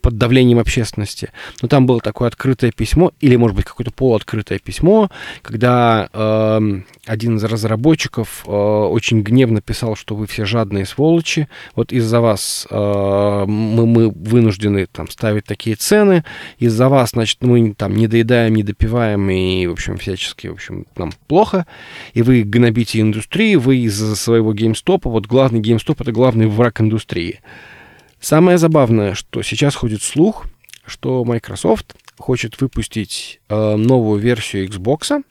под давлением общественности. Но там было такое открытое письмо, или, может быть, какое-то полуоткрытое письмо, когда э, один из разработчиков э, очень гневно писал, что вы все жадные сволочи, вот из-за вас э, мы, мы вынуждены там ставить такие цены, из-за вас, значит, мы там не доедаем, не допиваем, и, в общем, всячески, в общем, нам плохо, и вы гнобите индустрию, вы из-за своего геймстопа, вот главный геймстоп — это главный враг индустрии. Самое забавное, что сейчас ходит слух, что Microsoft хочет выпустить э, новую версию Xbox,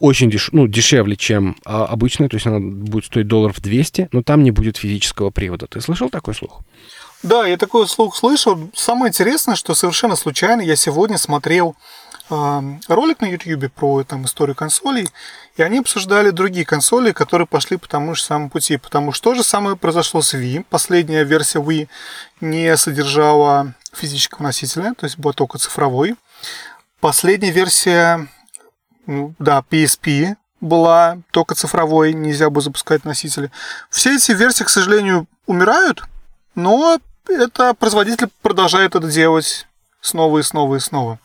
очень деш... ну, дешевле, чем э, обычная, то есть она будет стоить долларов 200, но там не будет физического привода. Ты слышал такой слух? Да, я такой слух слышал. Самое интересное, что совершенно случайно я сегодня смотрел ролик на YouTube про там, историю консолей, и они обсуждали другие консоли, которые пошли по тому же самому пути. Потому что то же самое произошло с Wii. Последняя версия Wii не содержала физического носителя, то есть была только цифровой. Последняя версия, ну, да, PSP была только цифровой, нельзя было запускать носители. Все эти версии, к сожалению, умирают, но это производитель продолжает это делать снова и снова и снова.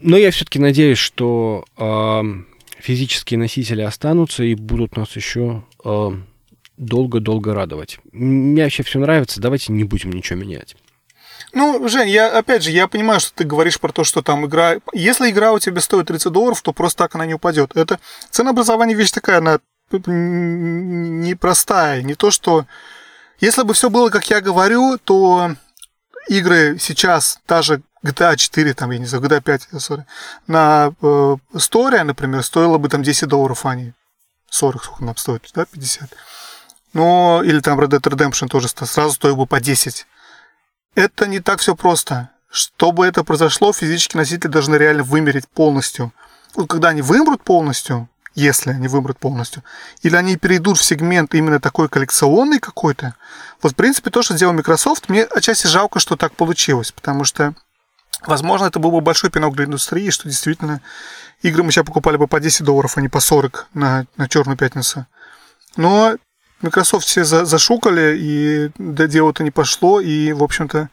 Но я все-таки надеюсь, что э, физические носители останутся и будут нас еще э, долго-долго радовать. Мне вообще все нравится, давайте не будем ничего менять. Ну, Жень, я, опять же, я понимаю, что ты говоришь про то, что там игра... Если игра у тебя стоит 30 долларов, то просто так она не упадет. Это ценообразование вещь такая, она непростая. Не то, что... Если бы все было, как я говорю, то игры сейчас, даже GTA 4, там, я не знаю, GTA 5, sorry, на э, Story, например, стоило бы там 10 долларов, а не 40, сколько нам стоит, да, 50. Но, или там Red Dead Redemption тоже сразу стоил бы по 10. Это не так все просто. Чтобы это произошло, физические носители должны реально вымереть полностью. Вот когда они вымрут полностью, если они вымрут полностью, или они перейдут в сегмент именно такой коллекционный какой-то, вот, в принципе, то, что сделал Microsoft, мне отчасти жалко, что так получилось, потому что Возможно, это был бы большой пинок для индустрии, что действительно игры мы сейчас покупали бы по 10 долларов, а не по 40 на, на Черную пятницу. Но Microsoft все за, зашукали, и до дела-то не пошло, и, в общем-то,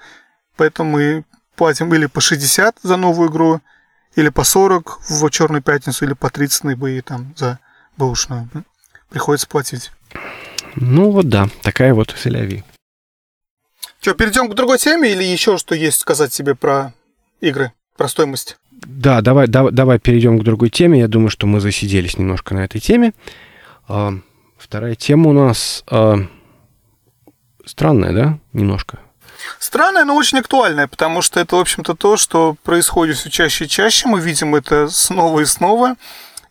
поэтому мы платим или по 60 за новую игру, или по 40 в Черную пятницу, или по 30 на eBay там за бэушную. Приходится платить. Ну вот да, такая вот селяви. Что, перейдем к другой теме или еще что есть сказать себе про игры, про стоимость. Да, давай, давай, давай перейдем к другой теме. Я думаю, что мы засиделись немножко на этой теме. А, вторая тема у нас а, странная, да, немножко. Странная, но очень актуальная, потому что это, в общем-то, то, что происходит все чаще и чаще. Мы видим это снова и снова.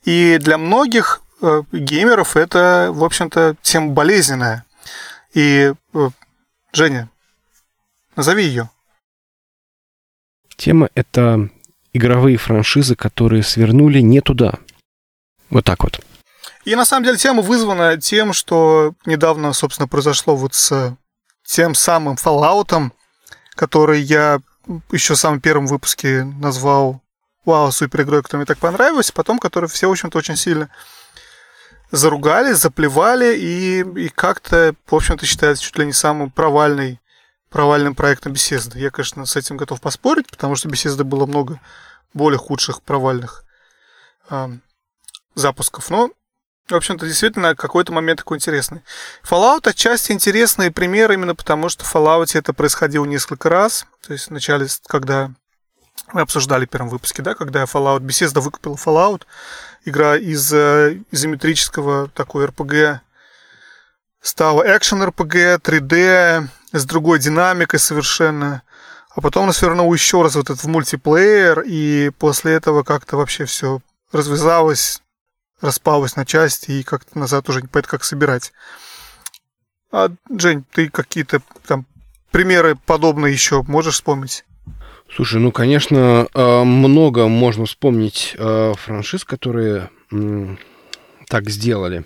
И для многих э, геймеров это, в общем-то, тема болезненная. И, э, Женя, назови ее. Тема — это игровые франшизы, которые свернули не туда. Вот так вот. И на самом деле тема вызвана тем, что недавно, собственно, произошло вот с тем самым Fallout, который я еще в самом первом выпуске назвал «Вау, супер игрой, которая мне так понравилась», потом, который все, в общем-то, очень сильно заругали, заплевали и, и как-то, в общем-то, считается чуть ли не самым провальной провальным проектом Bethesda. Я, конечно, с этим готов поспорить, потому что Bethesda было много более худших провальных э, запусков. Но, в общем-то, действительно, какой-то момент такой интересный. Fallout отчасти интересный пример именно потому, что в Fallout это происходило несколько раз. То есть вначале, когда мы обсуждали в первом выпуске, да, когда Fallout, Bethesda выкупила Fallout, игра из э, изометрического такой RPG стала экшен RPG, 3D, с другой динамикой совершенно. А потом нас вернул еще раз вот этот в мультиплеер, и после этого как-то вообще все развязалось распалась на части и как-то назад уже не понятно, как собирать. А, Жень, ты какие-то там примеры подобные еще можешь вспомнить? Слушай, ну, конечно, э, много можно вспомнить э, франшиз, которые так сделали.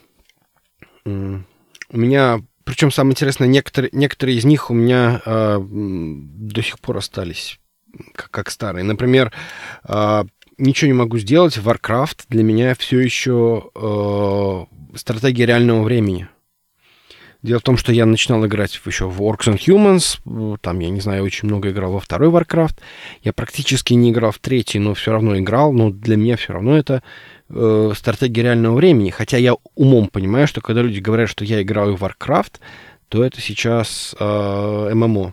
У меня, причем самое интересное, некоторые, некоторые из них у меня э, до сих пор остались как, как старые. Например, ничего не могу сделать. Warcraft для меня все еще стратегия реального времени. Дело в том, что я начинал играть еще в Orcs and Humans, там, я не знаю, очень много играл во второй Warcraft. Я практически не играл в третий, но все равно играл. Но для меня все равно это э, стратегия реального времени. Хотя я умом понимаю, что когда люди говорят, что я играю в Warcraft, то это сейчас э, ММО.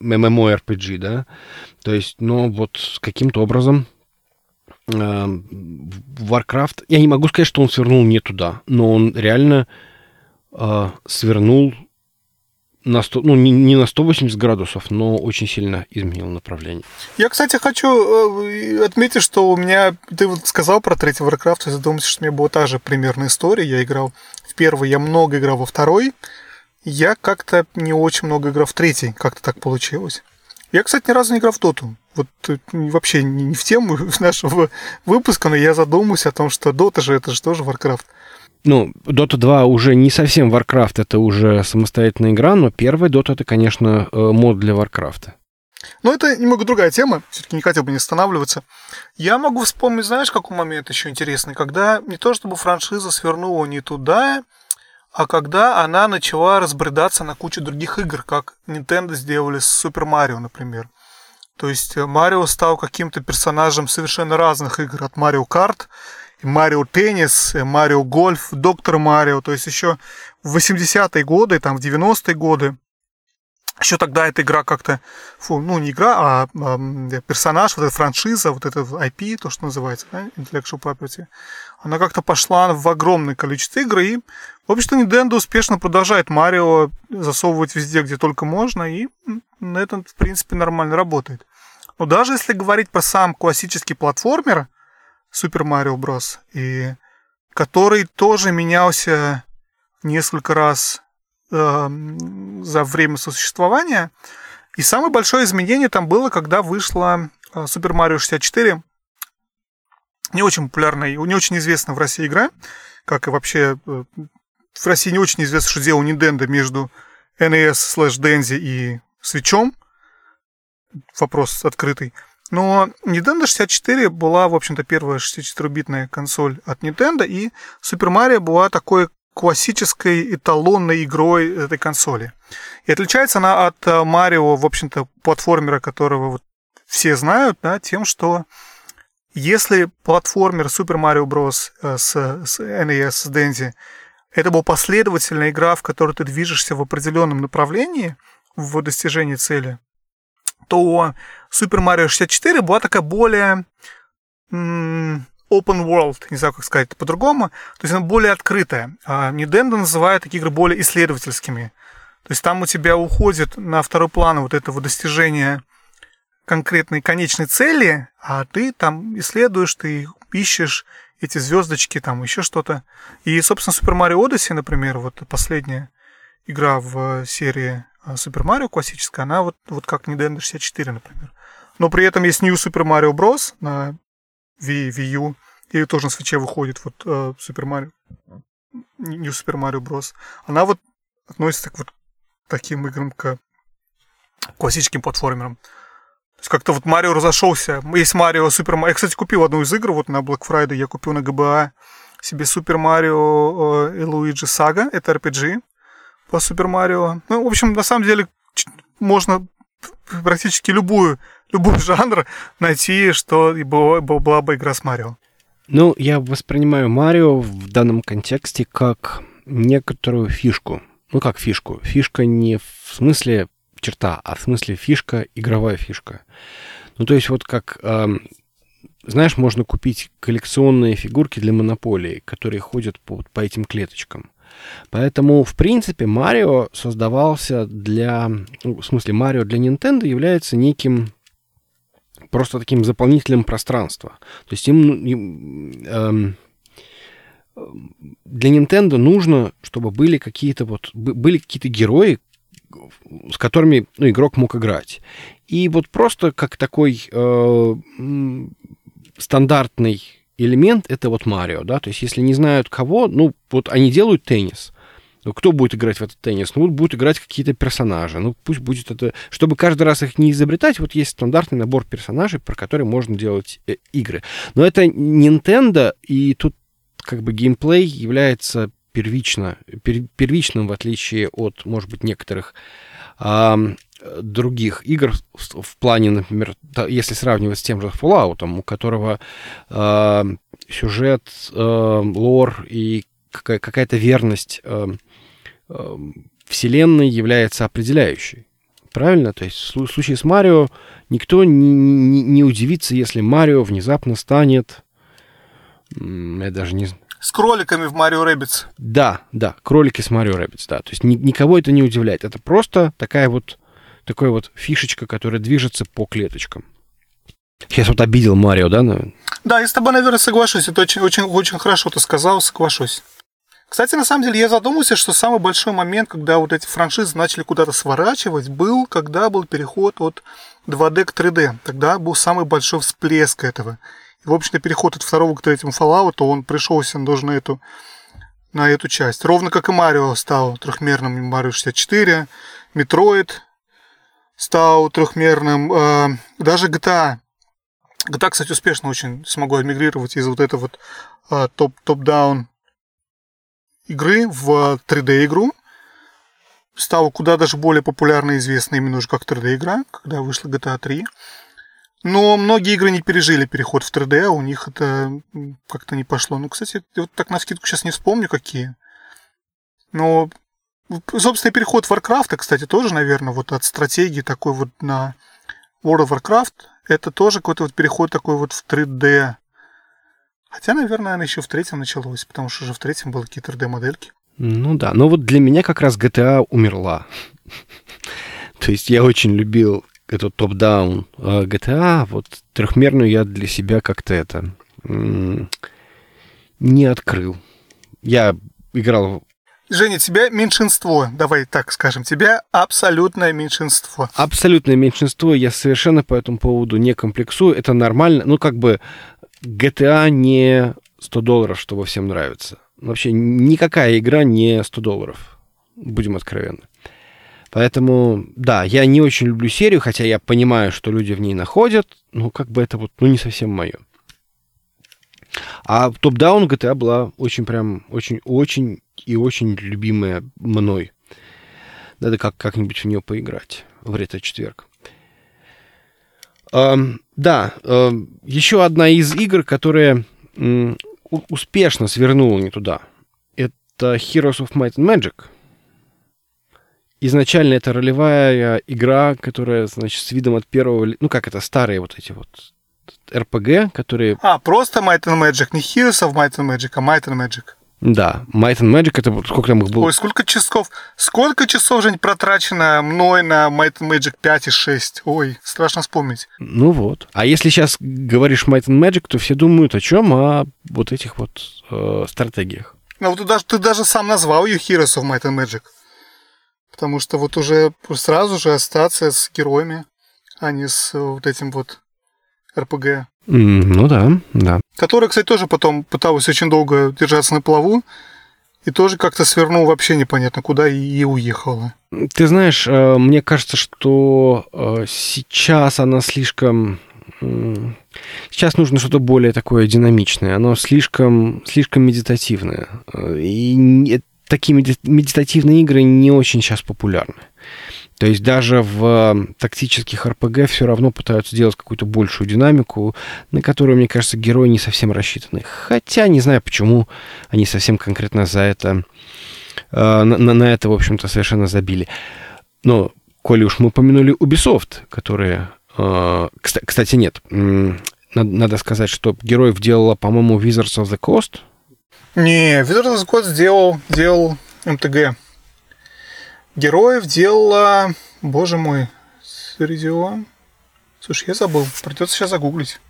MMORPG, да? То есть, ну, вот каким-то образом э, Warcraft... Я не могу сказать, что он свернул не туда, но он реально э, свернул на 100, ну, не, не на 180 градусов, но очень сильно изменил направление. Я, кстати, хочу э, отметить, что у меня, ты вот сказал про третий Warcraft, я задумался, что у меня была та же примерная история. Я играл в первый, я много играл во второй. Я как-то не очень много играл в третий, как-то так получилось. Я, кстати, ни разу не играл в Доту. Вот э, вообще не в тему нашего выпуска, но я задумался о том, что Дота же это же тоже Warcraft. Ну, Dota 2 уже не совсем Warcraft, это уже самостоятельная игра, но первый Dota это, конечно, э, мод для Warcraft. Но это немного другая тема, все-таки не хотел бы не останавливаться. Я могу вспомнить, знаешь, какой момент еще интересный, когда не то чтобы франшиза свернула не туда, а когда она начала разбредаться на кучу других игр, как Nintendo сделали с Super Mario, например. То есть э, Марио стал каким-то персонажем совершенно разных игр, от Mario Kart Марио Теннис, Марио Гольф, Доктор Марио, то есть еще в 80-е годы, там в 90-е годы, еще тогда эта игра как-то, фу, ну не игра, а, а персонаж, вот эта франшиза, вот это IP, то, что называется, да, Intellectual Property, она как-то пошла в огромное количество игр, и, в общем-то, Nintendo успешно продолжает Марио засовывать везде, где только можно, и на этом, в принципе, нормально работает. Но даже если говорить про сам классический платформер, Super Mario Bros. И который тоже менялся несколько раз э, за время существования. И самое большое изменение там было, когда вышла э, Super Mario 64. Не очень популярная, не очень известная в России игра, как и вообще э, в России не очень известно, что делал Nintendo между NES слэш Denzi и свечом. Вопрос открытый. Но Nintendo 64 была, в общем-то, первая 64-битная консоль от Nintendo, и Super Mario была такой классической эталонной игрой этой консоли. И отличается она от Марио, в общем-то, платформера, которого вот все знают, да, тем, что если платформер Super Mario Bros. Э, с, с NES, с Denzi, это была последовательная игра, в которой ты движешься в определенном направлении в достижении цели, то Super Mario 64 была такая более open world, не знаю, как сказать по-другому, то есть она более открытая. А Nintendo называет такие игры более исследовательскими. То есть там у тебя уходит на второй план вот этого достижения конкретной конечной цели, а ты там исследуешь, ты ищешь эти звездочки, там еще что-то. И, собственно, Super Mario Odyssey, например, вот последняя игра в серии а Super Mario классическая, она вот, вот как Nintendo 64, например. Но при этом есть New Super Mario Bros. на Wii, Wii U, и тоже на свече выходит вот uh, Super Mario, New Super Mario Bros. Она вот относится к вот таким играм, к классическим платформерам. То есть как-то вот Марио разошелся. Есть Марио, Супер Марио. Я, кстати, купил одну из игр вот на Black Friday. Я купил на ГБА себе Супер Марио и Луиджи Сага. Это RPG по Супер Марио. Ну, в общем, на самом деле, можно практически любую, любой жанр найти, что и была, была бы игра с Марио. Ну, я воспринимаю Марио в данном контексте как некоторую фишку. Ну, как фишку. Фишка не в смысле черта, а в смысле фишка, игровая фишка. Ну, то есть вот как, э, знаешь, можно купить коллекционные фигурки для монополии, которые ходят по, по этим клеточкам. Поэтому, в принципе, Марио создавался для... Ну, в смысле, Марио для Nintendo является неким просто таким заполнителем пространства. То есть им, им эм, для Nintendo нужно, чтобы были какие-то вот были какие-то герои, с которыми ну, игрок мог играть. И вот просто как такой э, стандартный элемент это вот Марио, да, то есть если не знают кого, ну вот они делают теннис. Ну, кто будет играть в этот теннис? Ну, будут играть какие-то персонажи. Ну, пусть будет это... Чтобы каждый раз их не изобретать, вот есть стандартный набор персонажей, про которые можно делать э, игры. Но это Nintendo, и тут как бы геймплей является первично, пер, первичным, в отличие от, может быть, некоторых э, других игр в, плане, например, если сравнивать с тем же Fallout, у которого э, сюжет, э, лор и какая- какая-то верность э, э, вселенной является определяющей. Правильно? То есть в случае с Марио никто не, не, не удивится, если Марио внезапно станет... Я даже не знаю. С кроликами в Mario Rabbids. Да, да, кролики с Mario Rabbids, да. То есть ни, никого это не удивляет. Это просто такая вот, такая вот фишечка, которая движется по клеточкам. Сейчас вот обидел Марио, да? Да, я с тобой, наверное, соглашусь. Это очень, очень, очень хорошо ты сказал, соглашусь. Кстати, на самом деле, я задумался, что самый большой момент, когда вот эти франшизы начали куда-то сворачивать, был, когда был переход от 2D к 3D. Тогда был самый большой всплеск этого. И, в общем-то, переход от второго к третьему Fallout, он пришелся даже на эту, на эту часть. Ровно как и Марио стал трехмерным Марио 64, Metroid стал трехмерным, э, даже GTA. GTA, кстати, успешно очень смогла мигрировать из вот этого вот э, топ, top-down игры в 3D-игру. Стала куда даже более популярной и известной именно уже как 3D-игра, когда вышла GTA 3. Но многие игры не пережили переход в 3D, а у них это как-то не пошло. Ну, кстати, вот так на скидку сейчас не вспомню, какие. Но, собственно, переход Warcraft, кстати, тоже, наверное, вот от стратегии такой вот на World of Warcraft, это тоже какой-то вот переход такой вот в 3D. Хотя, наверное, она еще в третьем началось, потому что уже в третьем были какие-то 3D-модельки. Ну да, но вот для меня как раз GTA умерла. То есть я очень любил эту топ-даун GTA, вот трехмерную я для себя как-то это не открыл. Я играл Женя, тебя меньшинство, давай так скажем, тебя абсолютное меньшинство. Абсолютное меньшинство, я совершенно по этому поводу не комплексую, это нормально. Ну, как бы GTA не 100 долларов, что всем нравится. Вообще никакая игра не 100 долларов, будем откровенны. Поэтому, да, я не очень люблю серию, хотя я понимаю, что люди в ней находят, но как бы это вот, ну, не совсем мое. А топ-даун GTA была очень прям, очень-очень и очень любимая мной. Надо как- как-нибудь в нее поиграть в ретро-четверг. Эм, да, э, еще одна из игр, которая м, успешно свернула не туда, это Heroes of Might and Magic. Изначально это ролевая игра, которая, значит, с видом от первого... Ну, как это, старые вот эти вот RPG, которые... А, просто Might and Magic, не Heroes of Might and Magic, а Might and Magic. Да, Might and Magic, это сколько там их было? Ой, сколько часов, сколько часов, Жень, протрачено мной на Might and Magic 5 и 6. Ой, страшно вспомнить. Ну вот. А если сейчас говоришь Might and Magic, то все думают о чем? О вот этих вот э, стратегиях. Ну вот ты даже, ты даже сам назвал ее Heroes of Might and Magic. Потому что вот уже сразу же остаться с героями, а не с вот этим вот РПГ. Ну да, да. Который, кстати, тоже потом пытался очень долго держаться на плаву. И тоже как-то свернул вообще непонятно куда и, и уехала. Ты знаешь, мне кажется, что сейчас она слишком... Сейчас нужно что-то более такое динамичное. Оно слишком, слишком медитативное. И такие медитативные игры не очень сейчас популярны. То есть даже в тактических РПГ все равно пытаются сделать какую-то большую динамику, на которую, мне кажется, герои не совсем рассчитаны. Хотя не знаю, почему они совсем конкретно за это, на, на это, в общем-то, совершенно забили. Но, коли уж мы упомянули Ubisoft, которые... Кстати, нет. Надо сказать, что героев делала, по-моему, Wizards of the Coast. Не, Wizards of the Coast сделал, делал МТГ героев делала, боже мой, Средио. Слушай, я забыл, придется сейчас загуглить.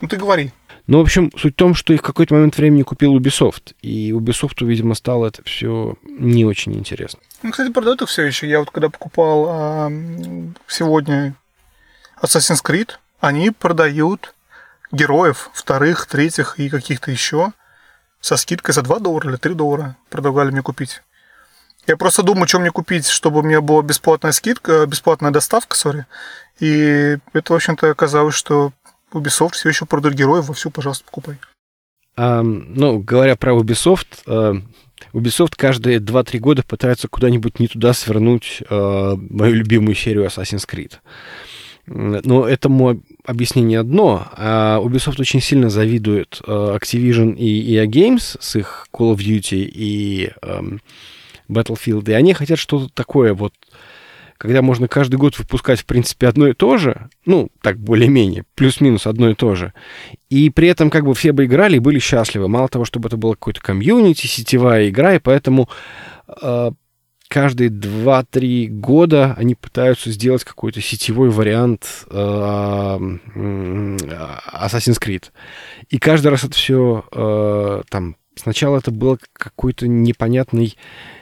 Ну, ты говори. Ну, в общем, суть в том, что их в какой-то момент времени купил Ubisoft. И Ubisoft, видимо, стало это все не очень интересно. Ну, кстати, продают их все еще. Я вот когда покупал а, сегодня Assassin's Creed, они продают героев, вторых, третьих и каких-то еще со скидкой за 2 доллара или 3 доллара предлагали мне купить. Я просто думаю, что мне купить, чтобы у меня была бесплатная скидка, бесплатная доставка, сори. И это, в общем-то, оказалось, что Ubisoft все еще продает героев вовсю, пожалуйста, покупай. А, ну, говоря про Ubisoft, uh, Ubisoft каждые 2-3 года пытается куда-нибудь не туда свернуть uh, мою любимую серию Assassin's Creed. Но этому объяснение одно. А Ubisoft очень сильно завидует uh, Activision и EA Games с их Call of Duty и um, Battlefield, и они хотят что-то такое вот, когда можно каждый год выпускать, в принципе, одно и то же, ну, так более-менее, плюс-минус одно и то же, и при этом как бы все бы играли и были счастливы. Мало того, чтобы это было какой-то комьюнити, сетевая игра, и поэтому э, каждые 2-3 года они пытаются сделать какой-то сетевой вариант э, Assassin's Creed. И каждый раз это все э, там... Сначала это был какой-то непонятный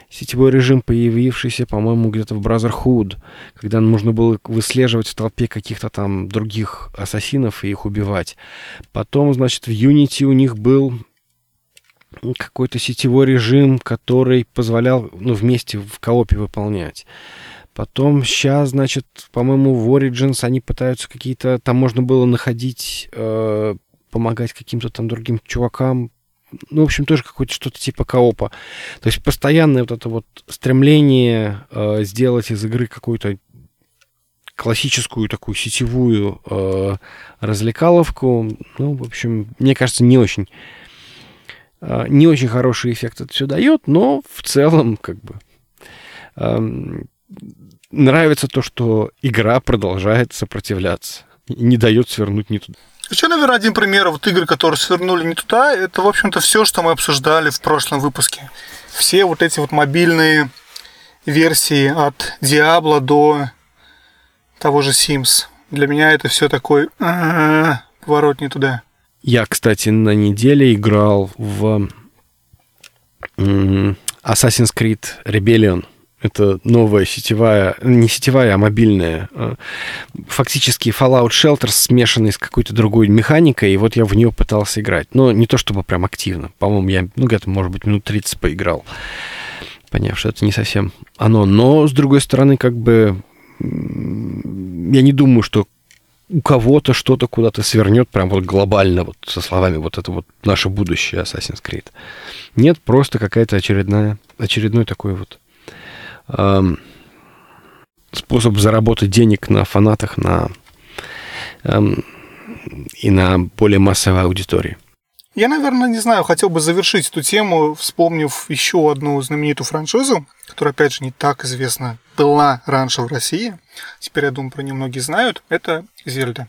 сетевой режим, появившийся, по-моему, где-то в Brotherhood, когда нужно было выслеживать в толпе каких-то там других ассасинов и их убивать. Потом, значит, в Unity у них был какой-то сетевой режим, который позволял ну, вместе в коопе выполнять. Потом сейчас, значит, по-моему, в Origins они пытаются какие-то... Там можно было находить, э, помогать каким-то там другим чувакам ну, в общем, тоже какое-то что-то типа коопа. То есть постоянное вот это вот стремление э, сделать из игры какую-то классическую такую сетевую э, развлекаловку, ну, в общем, мне кажется, не очень э, не очень хороший эффект это все дает, но в целом, как бы, э, нравится то, что игра продолжает сопротивляться не дает свернуть не туда. Еще, наверное, один пример вот игры, которые свернули не туда, это, в общем-то, все, что мы обсуждали в прошлом выпуске. Все вот эти вот мобильные версии от Diablo до того же Sims. Для меня это все такой поворот не туда. Я, кстати, на неделе играл в Assassin's Creed Rebellion. Это новая сетевая, не сетевая, а мобильная. А, фактически Fallout Shelter смешанный с какой-то другой механикой, и вот я в нее пытался играть. Но не то чтобы прям активно. По-моему, я, ну, где-то, может быть, минут 30 поиграл, поняв, что это не совсем оно. Но, с другой стороны, как бы, я не думаю, что у кого-то что-то куда-то свернет прям вот глобально, вот со словами вот это вот наше будущее Assassin's Creed. Нет, просто какая-то очередная, очередной такой вот способ заработать денег на фанатах на, эм, и на более массовой аудитории. Я, наверное, не знаю, хотел бы завершить эту тему, вспомнив еще одну знаменитую франшизу, которая, опять же, не так известна была раньше в России. Теперь, я думаю, про нее многие знают. Это Зельда.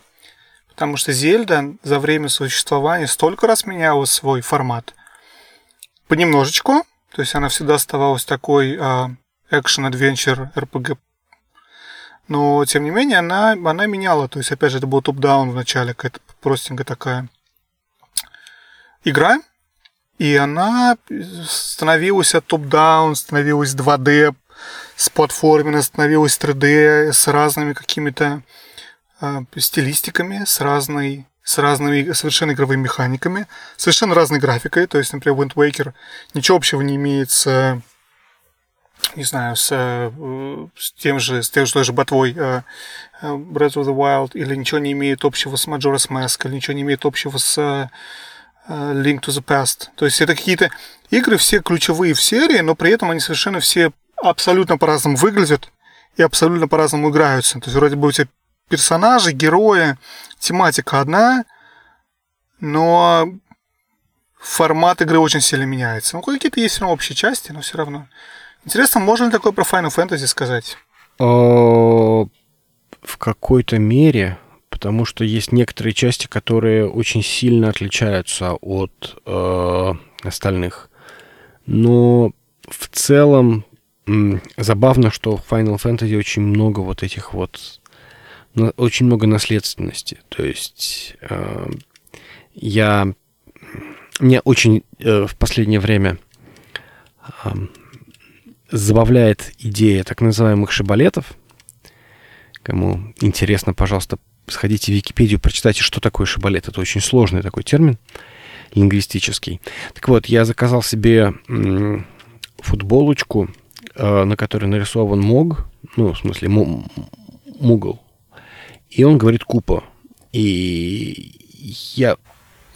Потому что Зельда за время существования столько раз меняла свой формат. Понемножечку. То есть она всегда оставалась такой а, экшен-адвенчер RPG. Но, тем не менее, она, она меняла. То есть, опять же, это был топ-даун в начале, какая-то простенькая такая игра. И она становилась топ-даун, становилась 2D, с платформенной, становилась 3D, с разными какими-то э, стилистиками, с разной с разными совершенно игровыми механиками, совершенно разной графикой. То есть, например, Wind Waker ничего общего не имеет с не знаю, с, э, с тем же, с тем же, той же ботвой uh, Breath of the Wild, или ничего не имеет общего с Majora's Mask, или ничего не имеет общего с Link to the Past. То есть это какие-то игры все ключевые в серии, но при этом они совершенно все абсолютно по-разному выглядят и абсолютно по-разному играются. То есть вроде бы у тебя персонажи, герои, тематика одна, но формат игры очень сильно меняется. Ну, какие-то есть равно общие части, но все равно. Интересно, можно ли такое про Final Fantasy сказать? В какой-то мере, потому что есть некоторые части, которые очень сильно отличаются от э, остальных. Но в целом забавно, что в Final Fantasy очень много вот этих вот очень много наследственности. То есть э, я... Меня очень э, в последнее время забавляет идея так называемых шибалетов. Кому интересно, пожалуйста, сходите в Википедию, прочитайте, что такое шибалет. Это очень сложный такой термин лингвистический. Так вот, я заказал себе футболочку, э, на которой нарисован мог, ну, в смысле, мугл. И он говорит купа. И я...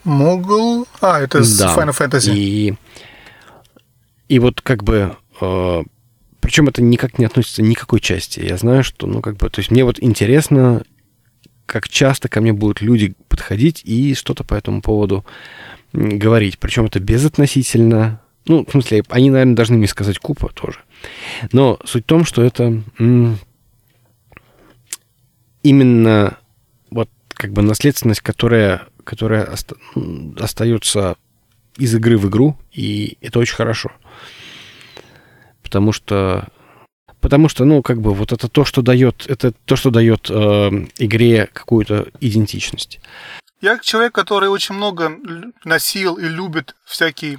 Мугл? А, это да. Final Fantasy. И, и вот как бы... Э, причем это никак не относится ни к какой части. Я знаю, что, ну, как бы... То есть мне вот интересно, как часто ко мне будут люди подходить и что-то по этому поводу говорить. Причем это безотносительно. Ну, в смысле, они, наверное, должны мне сказать купа тоже. Но суть в том, что это именно вот как бы наследственность, которая, которая оста- остается из игры в игру, и это очень хорошо. Потому что Потому что, ну, как бы вот это то, что дает, это то, что дает э, игре какую-то идентичность. Я человек, который очень много носил и любит всякий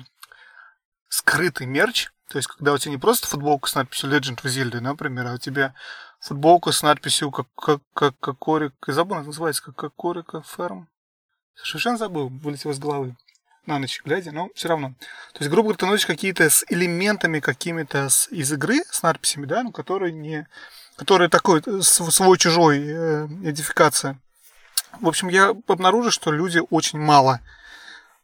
скрытый мерч. То есть, когда у тебя не просто футболка с надписью Legend of Zelda, например, а у тебя футболка с надписью как как как Кокорика, забыл, как называется, как Кокорика Ферм. Совершенно забыл, вылетел из головы на ночь глядя, но все равно. То есть, грубо говоря, ты носишь какие-то с элементами какими-то из игры, с надписями, да, ну, которые не... которые такой свой-чужой э, идентификация. В общем, я обнаружил, что люди очень мало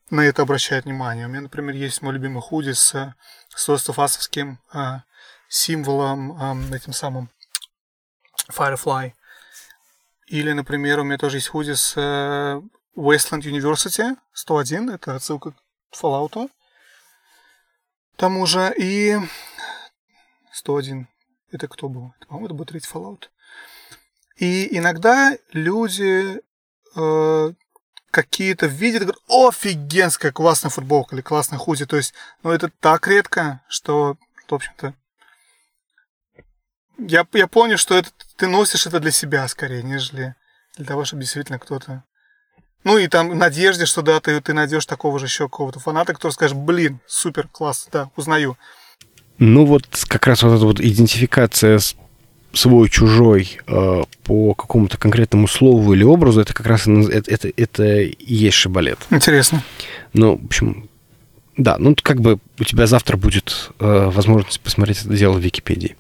на это обращают внимание. У меня, например, есть мой любимый худи с, с остафасовским э, символом, э, этим самым Firefly. Или, например, у меня тоже есть худи с э, Westland University 101, это отсылка к Fallout. Тому же и 101. Это кто был? Это, по-моему, это был третий Fallout. И иногда люди э, какие-то видят, говорят, офигенская классная футболка или классная худи. То есть, ну, это так редко, что, в общем-то, я, я понял, что это, ты носишь это для себя скорее, нежели для того, чтобы действительно кто-то... Ну и там надежде, что да, ты, ты найдешь такого же еще какого-то фаната, который скажет, блин, супер, класс, да, узнаю. Ну вот как раз вот эта вот идентификация с свой-чужой э, по какому-то конкретному слову или образу, это как раз это, это, это и есть шибалет. Интересно. Ну, в общем, да, ну как бы у тебя завтра будет э, возможность посмотреть это дело в Википедии.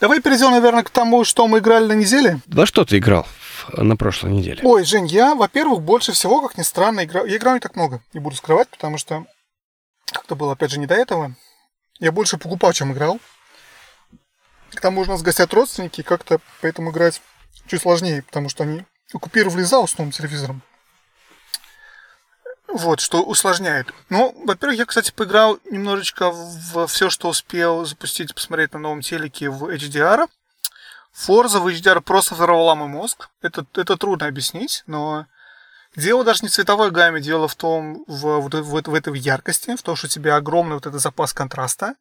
Давай перейдем, наверное, к тому, что мы играли на неделе. Во что ты играл на прошлой неделе? Ой, Жень, я, во-первых, больше всего, как ни странно, играл. Я играл не так много, не буду скрывать, потому что как-то было, опять же, не до этого. Я больше покупал, чем играл. К тому же у нас гостят родственники, и как-то поэтому играть чуть сложнее, потому что они оккупировали зал с новым телевизором. Вот, что усложняет. Ну, во-первых, я, кстати, поиграл немножечко в все, что успел запустить, посмотреть на новом телеке в HDR. Forza в HDR просто взорвала мой мозг. Это, это трудно объяснить, но дело даже не в цветовой гамме, дело в том, в, в, в, в этой яркости, в том, что у тебя огромный вот этот запас контраста,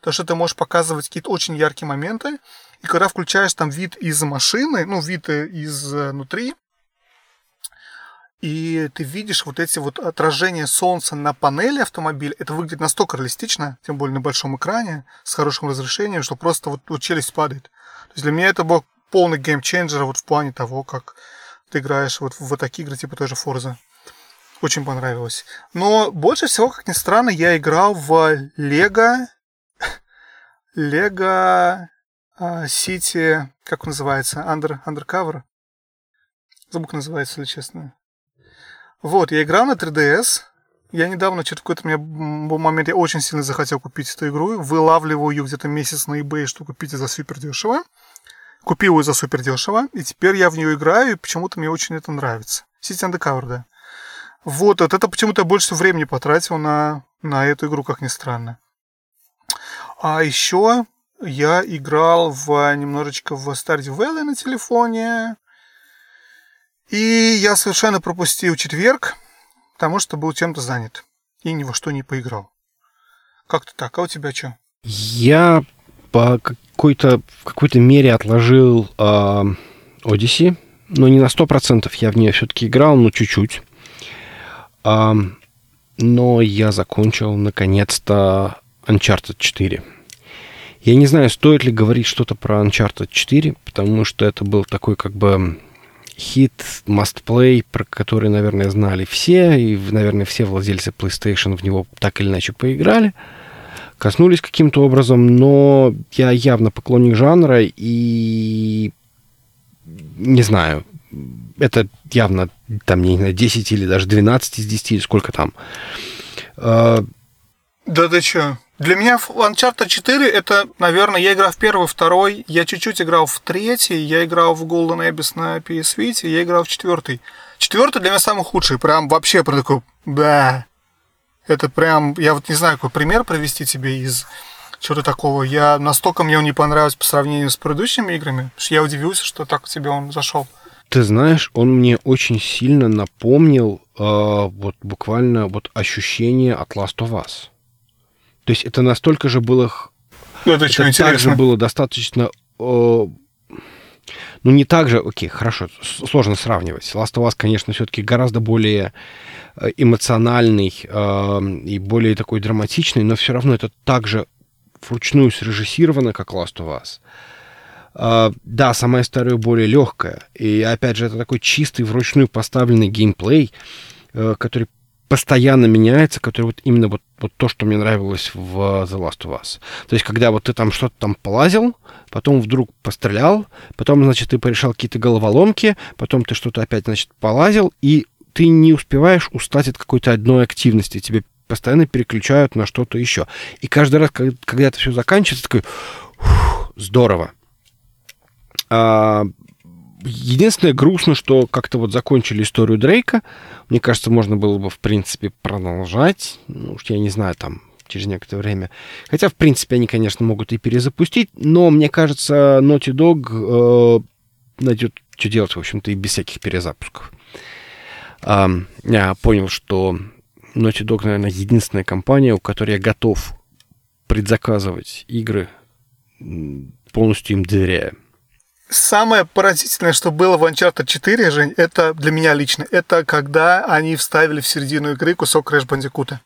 то, что ты можешь показывать какие-то очень яркие моменты, и когда включаешь там вид из машины, ну, вид э, изнутри, и ты видишь вот эти вот отражения солнца на панели автомобиля, это выглядит настолько реалистично, тем более на большом экране, с хорошим разрешением, что просто вот, вот челюсть падает. То есть для меня это был полный геймченджер вот в плане того, как ты играешь вот в вот такие игры, типа тоже Forza. Очень понравилось. Но больше всего, как ни странно, я играл в Лего Лего Сити, как он называется? Under, Undercover? Забыл, как называется, если честно. Вот, я играл на 3DS. Я недавно, что-то какой-то меня момент, я очень сильно захотел купить эту игру. Вылавливаю ее где-то месяц на eBay, чтобы купить ее за супер дешево. Купил ее за супер дешево, и теперь я в нее играю, и почему-то мне очень это нравится. City Undercover, да. Вот, вот это почему-то больше времени потратил на, на эту игру, как ни странно. А еще я играл в немножечко в Stardew Valley на телефоне. И я совершенно пропустил четверг, потому что был чем-то занят. И ни во что не поиграл. Как-то так. А у тебя что? Я по какой-то, в какой-то мере отложил э, Odyssey. Но не на 100%. Я в нее все-таки играл, но чуть-чуть. А, но я закончил, наконец-то, Uncharted 4. Я не знаю, стоит ли говорить что-то про Uncharted 4, потому что это был такой как бы хит, must play, про который, наверное, знали все, и, наверное, все владельцы PlayStation в него так или иначе поиграли, коснулись каким-то образом, но я явно поклонник жанра, и не знаю, это явно там, не знаю, 10 или даже 12 из 10, сколько там. А, да ты чё? Для меня Uncharted 4 это, наверное, я играл в первый, второй, я чуть-чуть играл в третий, я играл в Golden Abyss на PS Vita, я играл в четвертый. Четвертый для меня самый худший, прям вообще прям такой, да. Это прям, я вот не знаю, какой пример провести тебе из чего-то такого. Я настолько мне он не понравился по сравнению с предыдущими играми, что я удивился, что так тебе он зашел. Ты знаешь, он мне очень сильно напомнил э, вот буквально вот ощущение от Last of Us. То есть это настолько же было... Ну, это, это также было достаточно... Э, ну, не так же... Окей, хорошо, сложно сравнивать. Last of Us, конечно, все-таки гораздо более э, эмоциональный э, и более такой драматичный, но все равно это также вручную срежиссировано, как Last of Us. Uh, да, сама история более легкая. И опять же, это такой чистый, вручную поставленный геймплей, uh, который постоянно меняется, который вот именно вот, вот то, что мне нравилось в The Last of Us. То есть, когда вот ты там что-то там полазил, потом вдруг пострелял, потом, значит, ты порешал какие-то головоломки, потом ты что-то опять, значит, полазил, и ты не успеваешь устать от какой-то одной активности. Тебе постоянно переключают на что-то еще. И каждый раз, когда это все заканчивается, такой, здорово. А, Единственное, грустно, что как-то вот закончили историю Дрейка. Мне кажется, можно было бы, в принципе, продолжать. Ну, уж я не знаю, там, через некоторое время. Хотя, в принципе, они, конечно, могут и перезапустить, но, мне кажется, Naughty Dog э, найдет, что делать, в общем-то, и без всяких перезапусков. Э, я понял, что Naughty Dog, наверное, единственная компания, у которой я готов предзаказывать игры, полностью им доверяя. Самое поразительное, что было в Uncharted 4, Жень, это для меня лично, это когда они вставили в середину игры кусок Crash Bandicoot.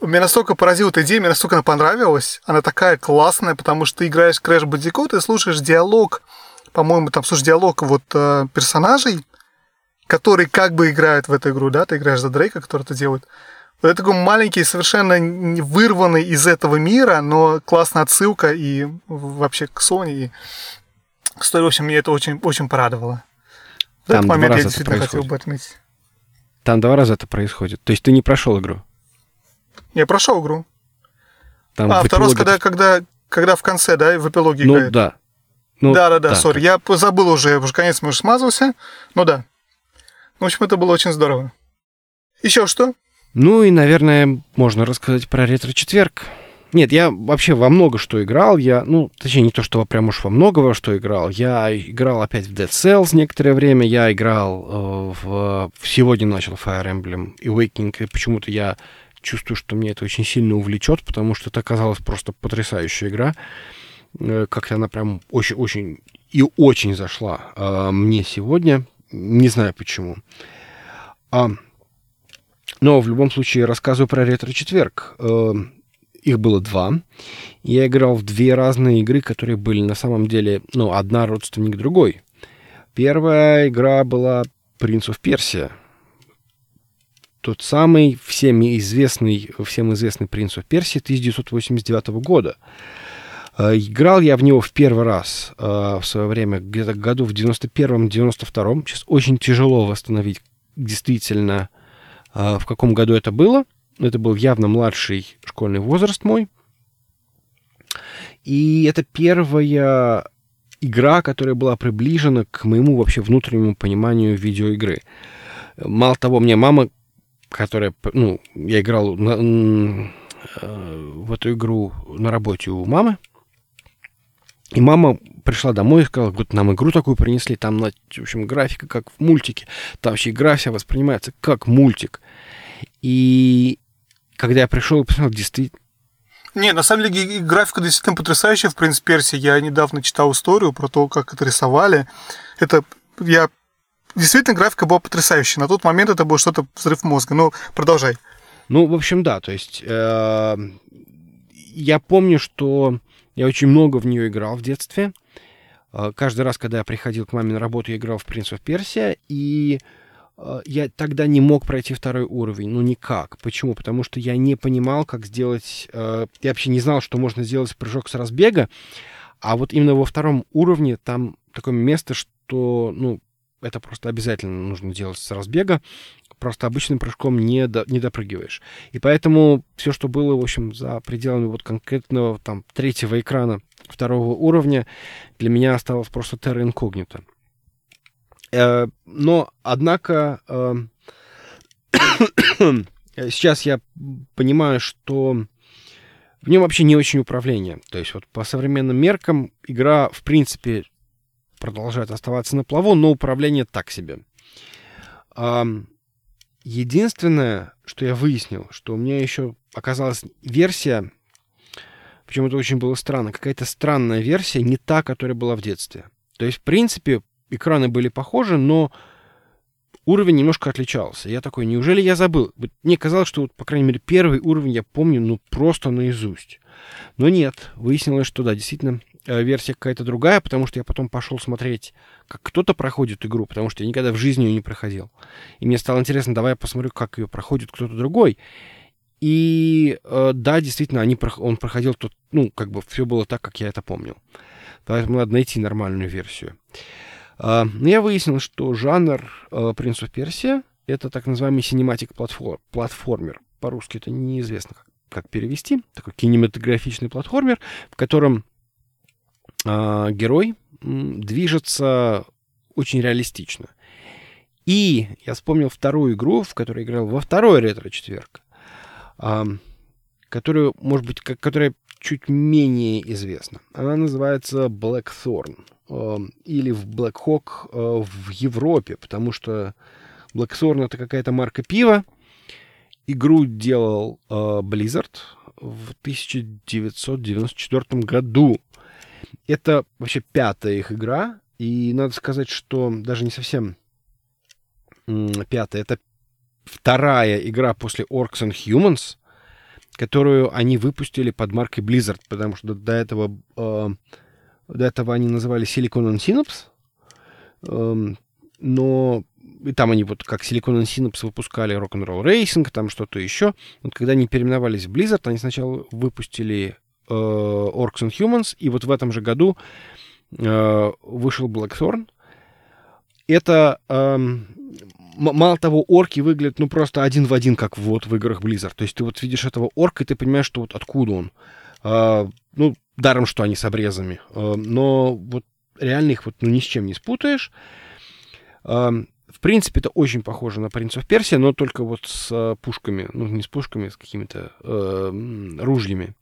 Меня настолько поразила эта идея, мне настолько она понравилась. Она такая классная, потому что ты играешь Crash Bandicoot и слушаешь диалог, по-моему, там слушаешь диалог вот э, персонажей, которые как бы играют в эту игру, да, ты играешь за Дрейка, который это делает. Вот это такой маленький, совершенно вырванный из этого мира, но классная отсылка и вообще к Sony. И что, в общем, меня это очень, очень порадовало. В этот момент я действительно хотел бы отметить. Там два раза это происходит. То есть ты не прошел игру? Я прошел игру. Там а, второй раз, когда, когда, когда в конце, да, в эпилоге ну, играет. Да. Ну, да, да, да, сори. Я забыл уже, уже конец мы уже смазался. Ну да. В общем, это было очень здорово. Еще что? Ну и, наверное, можно рассказать про ретро-четверг. Нет, я вообще во много что играл. Я, ну, точнее, не то, что прям уж во много во что играл. Я играл опять в Dead Cells некоторое время. Я играл э, в... Сегодня начал Fire Emblem Awakening. И почему-то я чувствую, что мне это очень сильно увлечет, потому что это оказалась просто потрясающая игра. Э, как-то она прям очень-очень и очень зашла э, мне сегодня. Не знаю почему. А, но в любом случае рассказываю про ретро-четверг. Э, их было два. Я играл в две разные игры, которые были на самом деле, ну, одна родственник другой. Первая игра была «Принц of Персия». Тот самый всем известный, всем известный «Принц of Персия» 1989 года. Э, играл я в него в первый раз э, в свое время, где-то году в 91-92. Сейчас очень тяжело восстановить действительно, э, в каком году это было – это был явно младший школьный возраст мой. И это первая игра, которая была приближена к моему вообще внутреннему пониманию видеоигры. Мало того, мне мама, которая, ну, я играл на, э, в эту игру на работе у мамы, и мама пришла домой и сказала, вот нам игру такую принесли, там, в общем, графика как в мультике, там вообще игра вся воспринимается как мультик. И когда я пришел и посмотрел, действительно... Не, на самом деле графика действительно потрясающая в «Принц Перси». Я недавно читал историю про то, как это рисовали. Это я действительно графика была потрясающая. На тот момент это был что-то взрыв мозга. Ну, продолжай. Ну, в общем, да, то есть э, я помню, что я очень много в нее играл в детстве. Э, каждый раз, когда я приходил к маме на работу, я играл в «Принц of Персия», и э, я тогда не мог пройти второй уровень, ну никак. Почему? Потому что я не понимал, как сделать... Э, я вообще не знал, что можно сделать прыжок с разбега, а вот именно во втором уровне там такое место, что, ну, это просто обязательно нужно делать с разбега. Просто обычным прыжком не, до, не допрыгиваешь. И поэтому все, что было, в общем, за пределами вот конкретного там третьего экрана второго уровня, для меня осталось просто терра инкогнито. Э, но, однако, э, сейчас я понимаю, что в нем вообще не очень управление. То есть вот по современным меркам игра, в принципе, продолжает оставаться на плаву, но управление так себе. Единственное, что я выяснил, что у меня еще оказалась версия, почему это очень было странно, какая-то странная версия, не та, которая была в детстве. То есть, в принципе, экраны были похожи, но уровень немножко отличался. Я такой, неужели я забыл? Мне казалось, что, вот, по крайней мере, первый уровень я помню, ну, просто наизусть. Но нет, выяснилось, что да, действительно, э, версия какая-то другая, потому что я потом пошел смотреть, как кто-то проходит игру, потому что я никогда в жизни ее не проходил. И мне стало интересно, давай я посмотрю, как ее проходит кто-то другой. И э, да, действительно, они, он проходил тут, ну, как бы все было так, как я это помнил. Поэтому надо найти нормальную версию. А, но я выяснил, что жанр «Принц of Персия» — это так называемый cinematic платформер. По-русски это неизвестно, как, перевести. Такой кинематографичный платформер, в котором э, герой движется очень реалистично. И я вспомнил вторую игру, в которой играл во второй ретро-четверг, э, которую, может быть, которая чуть менее известна. Она называется Blackthorn. Эм, или в Black Hawk э, в Европе, потому что Blackthorn это какая-то марка пива. Игру делал э, Blizzard в 1994 году. Это вообще пятая их игра, и надо сказать, что даже не совсем пятая, это вторая игра после Orcs and Humans, которую они выпустили под маркой Blizzard, потому что до этого э, до этого они называли Silicon and Synapse, эм, но и там они вот как Silicon and Synapse выпускали Rock'n'Roll Racing, там что-то еще. Вот когда они переименовались в Blizzard, они сначала выпустили э, Orcs and Humans, и вот в этом же году э, вышел Blackthorn. Это э, мало того, орки выглядят ну просто один в один, как вот в играх Blizzard. То есть ты вот видишь этого орка, и ты понимаешь, что вот откуда он. Э, ну, Даром, что они с обрезами. Э, но вот реально их вот ну, ни с чем не спутаешь. Э, в принципе, это очень похоже на «Принцев Персия», но только вот с э, пушками. Ну, не с пушками, с какими-то э, ружьями.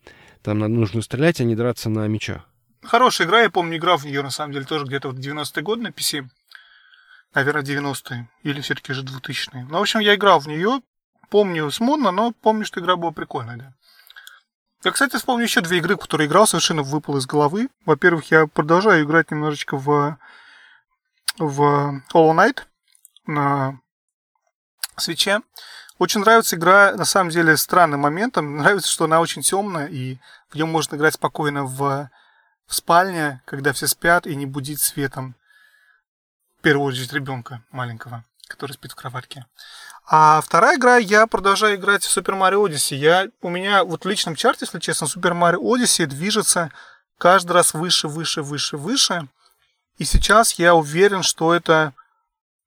Там нужно стрелять, а не драться на мечах. Хорошая игра, я помню, играл в нее, на самом деле, тоже где-то в 90-е годы на PC. Наверное, 90-е. Или все-таки же 2000-е. Ну, в общем, я играл в нее. Помню смутно, но помню, что игра была прикольная, да. Я, кстати, вспомню еще две игры, которые играл, совершенно выпал из головы. Во-первых, я продолжаю играть немножечко в, в Hollow Knight на свече. Очень нравится игра, на самом деле, странным моментом. Нравится, что она очень темная, и в нее можно играть спокойно в, в спальне, когда все спят, и не будить светом, в первую очередь, ребенка маленького, который спит в кроватке. А вторая игра, я продолжаю играть в Super Mario Odyssey. Я, у меня вот в личном чарте, если честно, Super Mario Odyssey движется каждый раз выше, выше, выше, выше. И сейчас я уверен, что это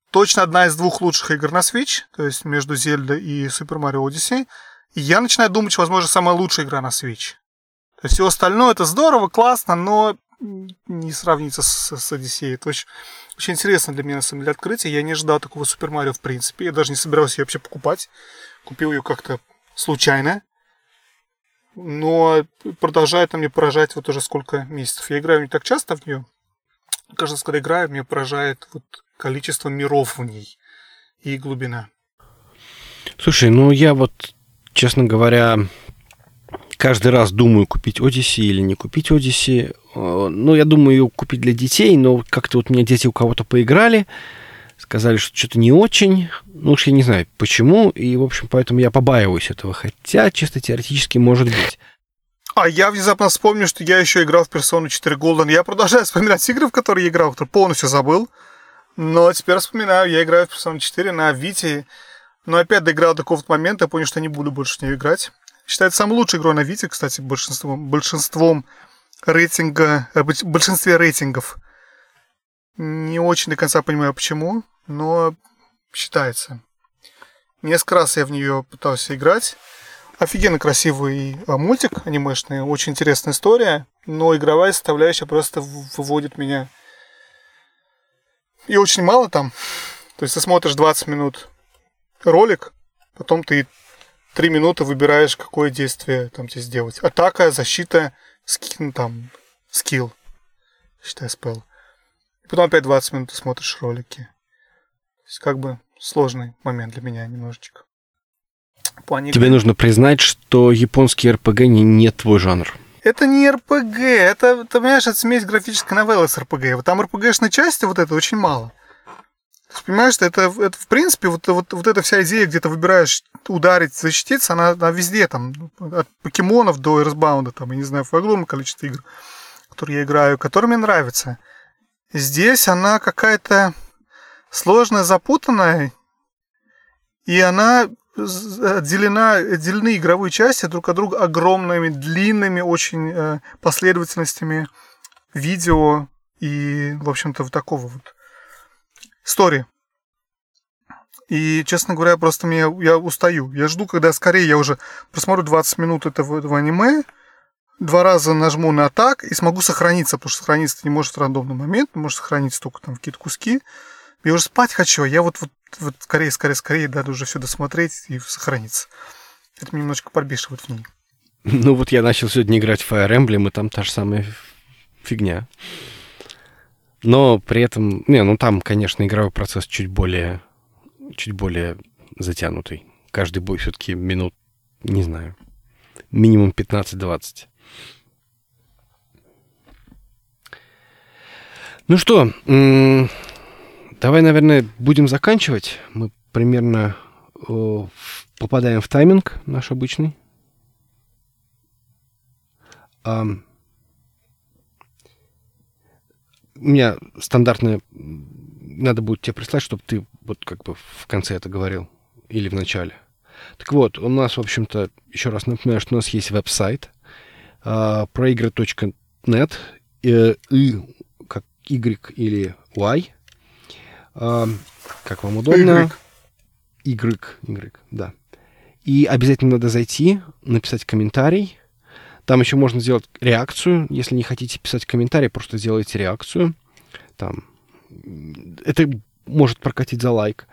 точно одна из двух лучших игр на Switch, то есть между Zelda и Super Mario Odyssey. И я начинаю думать, что, возможно, самая лучшая игра на Switch. То есть все остальное это здорово, классно, но не сравнится с, с Odyssey. Это очень, очень интересно для меня, на самом деле, открытие. Я не ожидал такого Супер Марио, в принципе. Я даже не собирался ее вообще покупать. Купил ее как-то случайно. Но продолжает она мне поражать вот уже сколько месяцев. Я играю не так часто в нее. Каждый раз, когда играю, меня поражает вот количество миров в ней и глубина. Слушай, ну я вот, честно говоря, каждый раз думаю, купить Odyssey или не купить Odyssey. Э, ну, я думаю ее купить для детей, но как-то вот у меня дети у кого-то поиграли, сказали, что что-то не очень. Ну уж я не знаю почему. И, в общем, поэтому я побаиваюсь этого. Хотя, чисто теоретически, может быть. А я внезапно вспомню, что я еще играл в Persona 4 Golden. Я продолжаю вспоминать игры, в которые я играл, которые полностью забыл. Но теперь вспоминаю, я играю в Persona 4 на Vita. Но опять доиграл до какого-то момента, я понял, что не буду больше в нее играть. Считается самой лучшей игрой на Vita, кстати, большинством, большинством рейтинга, э, в большинстве рейтингов. Не очень до конца понимаю, почему, но считается. Несколько раз я в нее пытался играть. Офигенно красивый а, мультик анимешный, очень интересная история, но игровая составляющая просто выводит меня. И очень мало там. То есть ты смотришь 20 минут ролик, потом ты 3 минуты выбираешь, какое действие там тебе сделать. Атака, защита, скин, там, скилл, считай, спел. И потом опять 20 минут ты смотришь ролики. То есть как бы сложный момент для меня немножечко плане... Тебе нужно признать, что японский РПГ не, не твой жанр. Это не РПГ, это, ты понимаешь, это смесь графической новеллы с РПГ. Вот там РПГшной части вот это очень мало. Понимаешь, это, это в принципе, вот, вот, вот эта вся идея, где ты выбираешь ударить, защититься, она, она везде, там, от покемонов до эрсбаунда, там, я не знаю, в огромное количество игр, которые я играю, которые мне нравятся. Здесь она какая-то сложная, запутанная, и она отделена, отделены игровые части друг от друга огромными, длинными очень э, последовательностями видео и, в общем-то, вот такого вот истории. И, честно говоря, просто мне, я устаю. Я жду, когда скорее я уже посмотрю 20 минут этого, этого аниме, два раза нажму на так и смогу сохраниться, потому что сохраниться не может в рандомный момент, может сохраниться только там какие-то куски. Я уже спать хочу, а я вот, вот вот скорее, скорее, скорее, надо уже все досмотреть и сохраниться. Это меня немножко подбешивает в ней. Ну вот я начал сегодня играть в Fire Emblem, и там та же самая фигня. Но при этом, не, ну там, конечно, игровой процесс чуть более, чуть более затянутый. Каждый бой все-таки минут, не знаю, минимум 15-20. Ну что, Давай, наверное, будем заканчивать. Мы примерно о, попадаем в тайминг наш обычный. У меня стандартная... Надо будет тебе прислать, чтобы ты вот как бы в конце это говорил. Или в начале. Так вот, у нас, в общем-то, еще раз напоминаю, что у нас есть веб-сайт э, проигры.нет, э, и как Y или Y, как вам удобно. Y. Y, да. И обязательно надо зайти, написать комментарий. Там еще можно сделать реакцию. Если не хотите писать комментарий, просто сделайте реакцию. Там. Это может прокатить за лайк.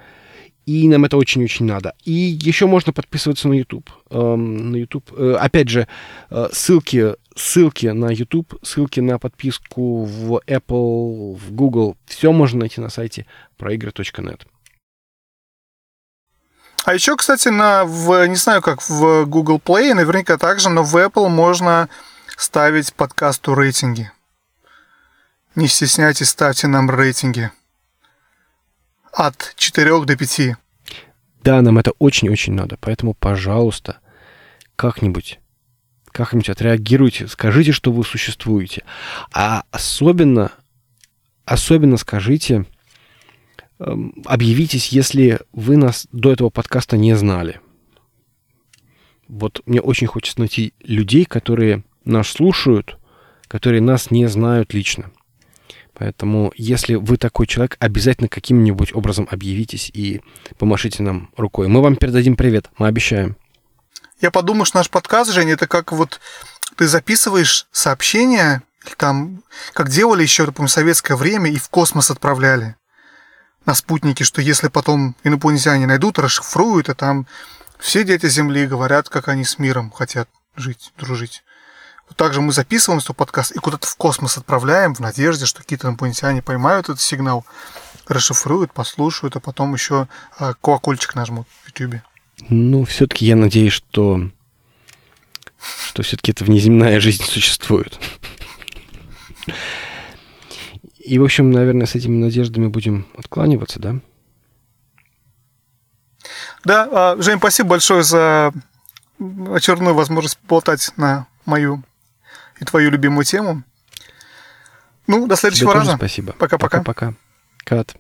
И нам это очень-очень надо. И еще можно подписываться на YouTube. Эм, на YouTube. Э, опять же, э, ссылки, ссылки на YouTube, ссылки на подписку в Apple, в Google. Все можно найти на сайте проигры.нет. А еще, кстати, на, в, не знаю, как в Google Play, наверняка также, но в Apple можно ставить подкасту рейтинги. Не стесняйтесь, ставьте нам рейтинги от 4 до 5. Да, нам это очень-очень надо. Поэтому, пожалуйста, как-нибудь как-нибудь отреагируйте, скажите, что вы существуете. А особенно, особенно скажите, объявитесь, если вы нас до этого подкаста не знали. Вот мне очень хочется найти людей, которые нас слушают, которые нас не знают лично. Поэтому, если вы такой человек, обязательно каким-нибудь образом объявитесь и помашите нам рукой. Мы вам передадим привет, мы обещаем. Я подумал, что наш подкаст, Женя, это как вот ты записываешь сообщения, там, как делали еще, помню, советское время, и в космос отправляли на спутники, что если потом инопланетяне найдут, расшифруют, и там все дети Земли говорят, как они с миром хотят жить, дружить. Также мы записываем свой подкаст и куда-то в космос отправляем в надежде, что какие-то инопланетяне поймают этот сигнал, расшифруют, послушают, а потом еще а, колокольчик нажмут в YouTube. Ну, все-таки я надеюсь, что, что все-таки эта внеземная жизнь существует. И, в общем, наверное, с этими надеждами будем откланиваться, да? Да, а, Жень, спасибо большое за очередную возможность болтать на мою и твою любимую тему. Ну, до следующего Тебе раза. спасибо. Пока-пока. Пока-пока. Кат.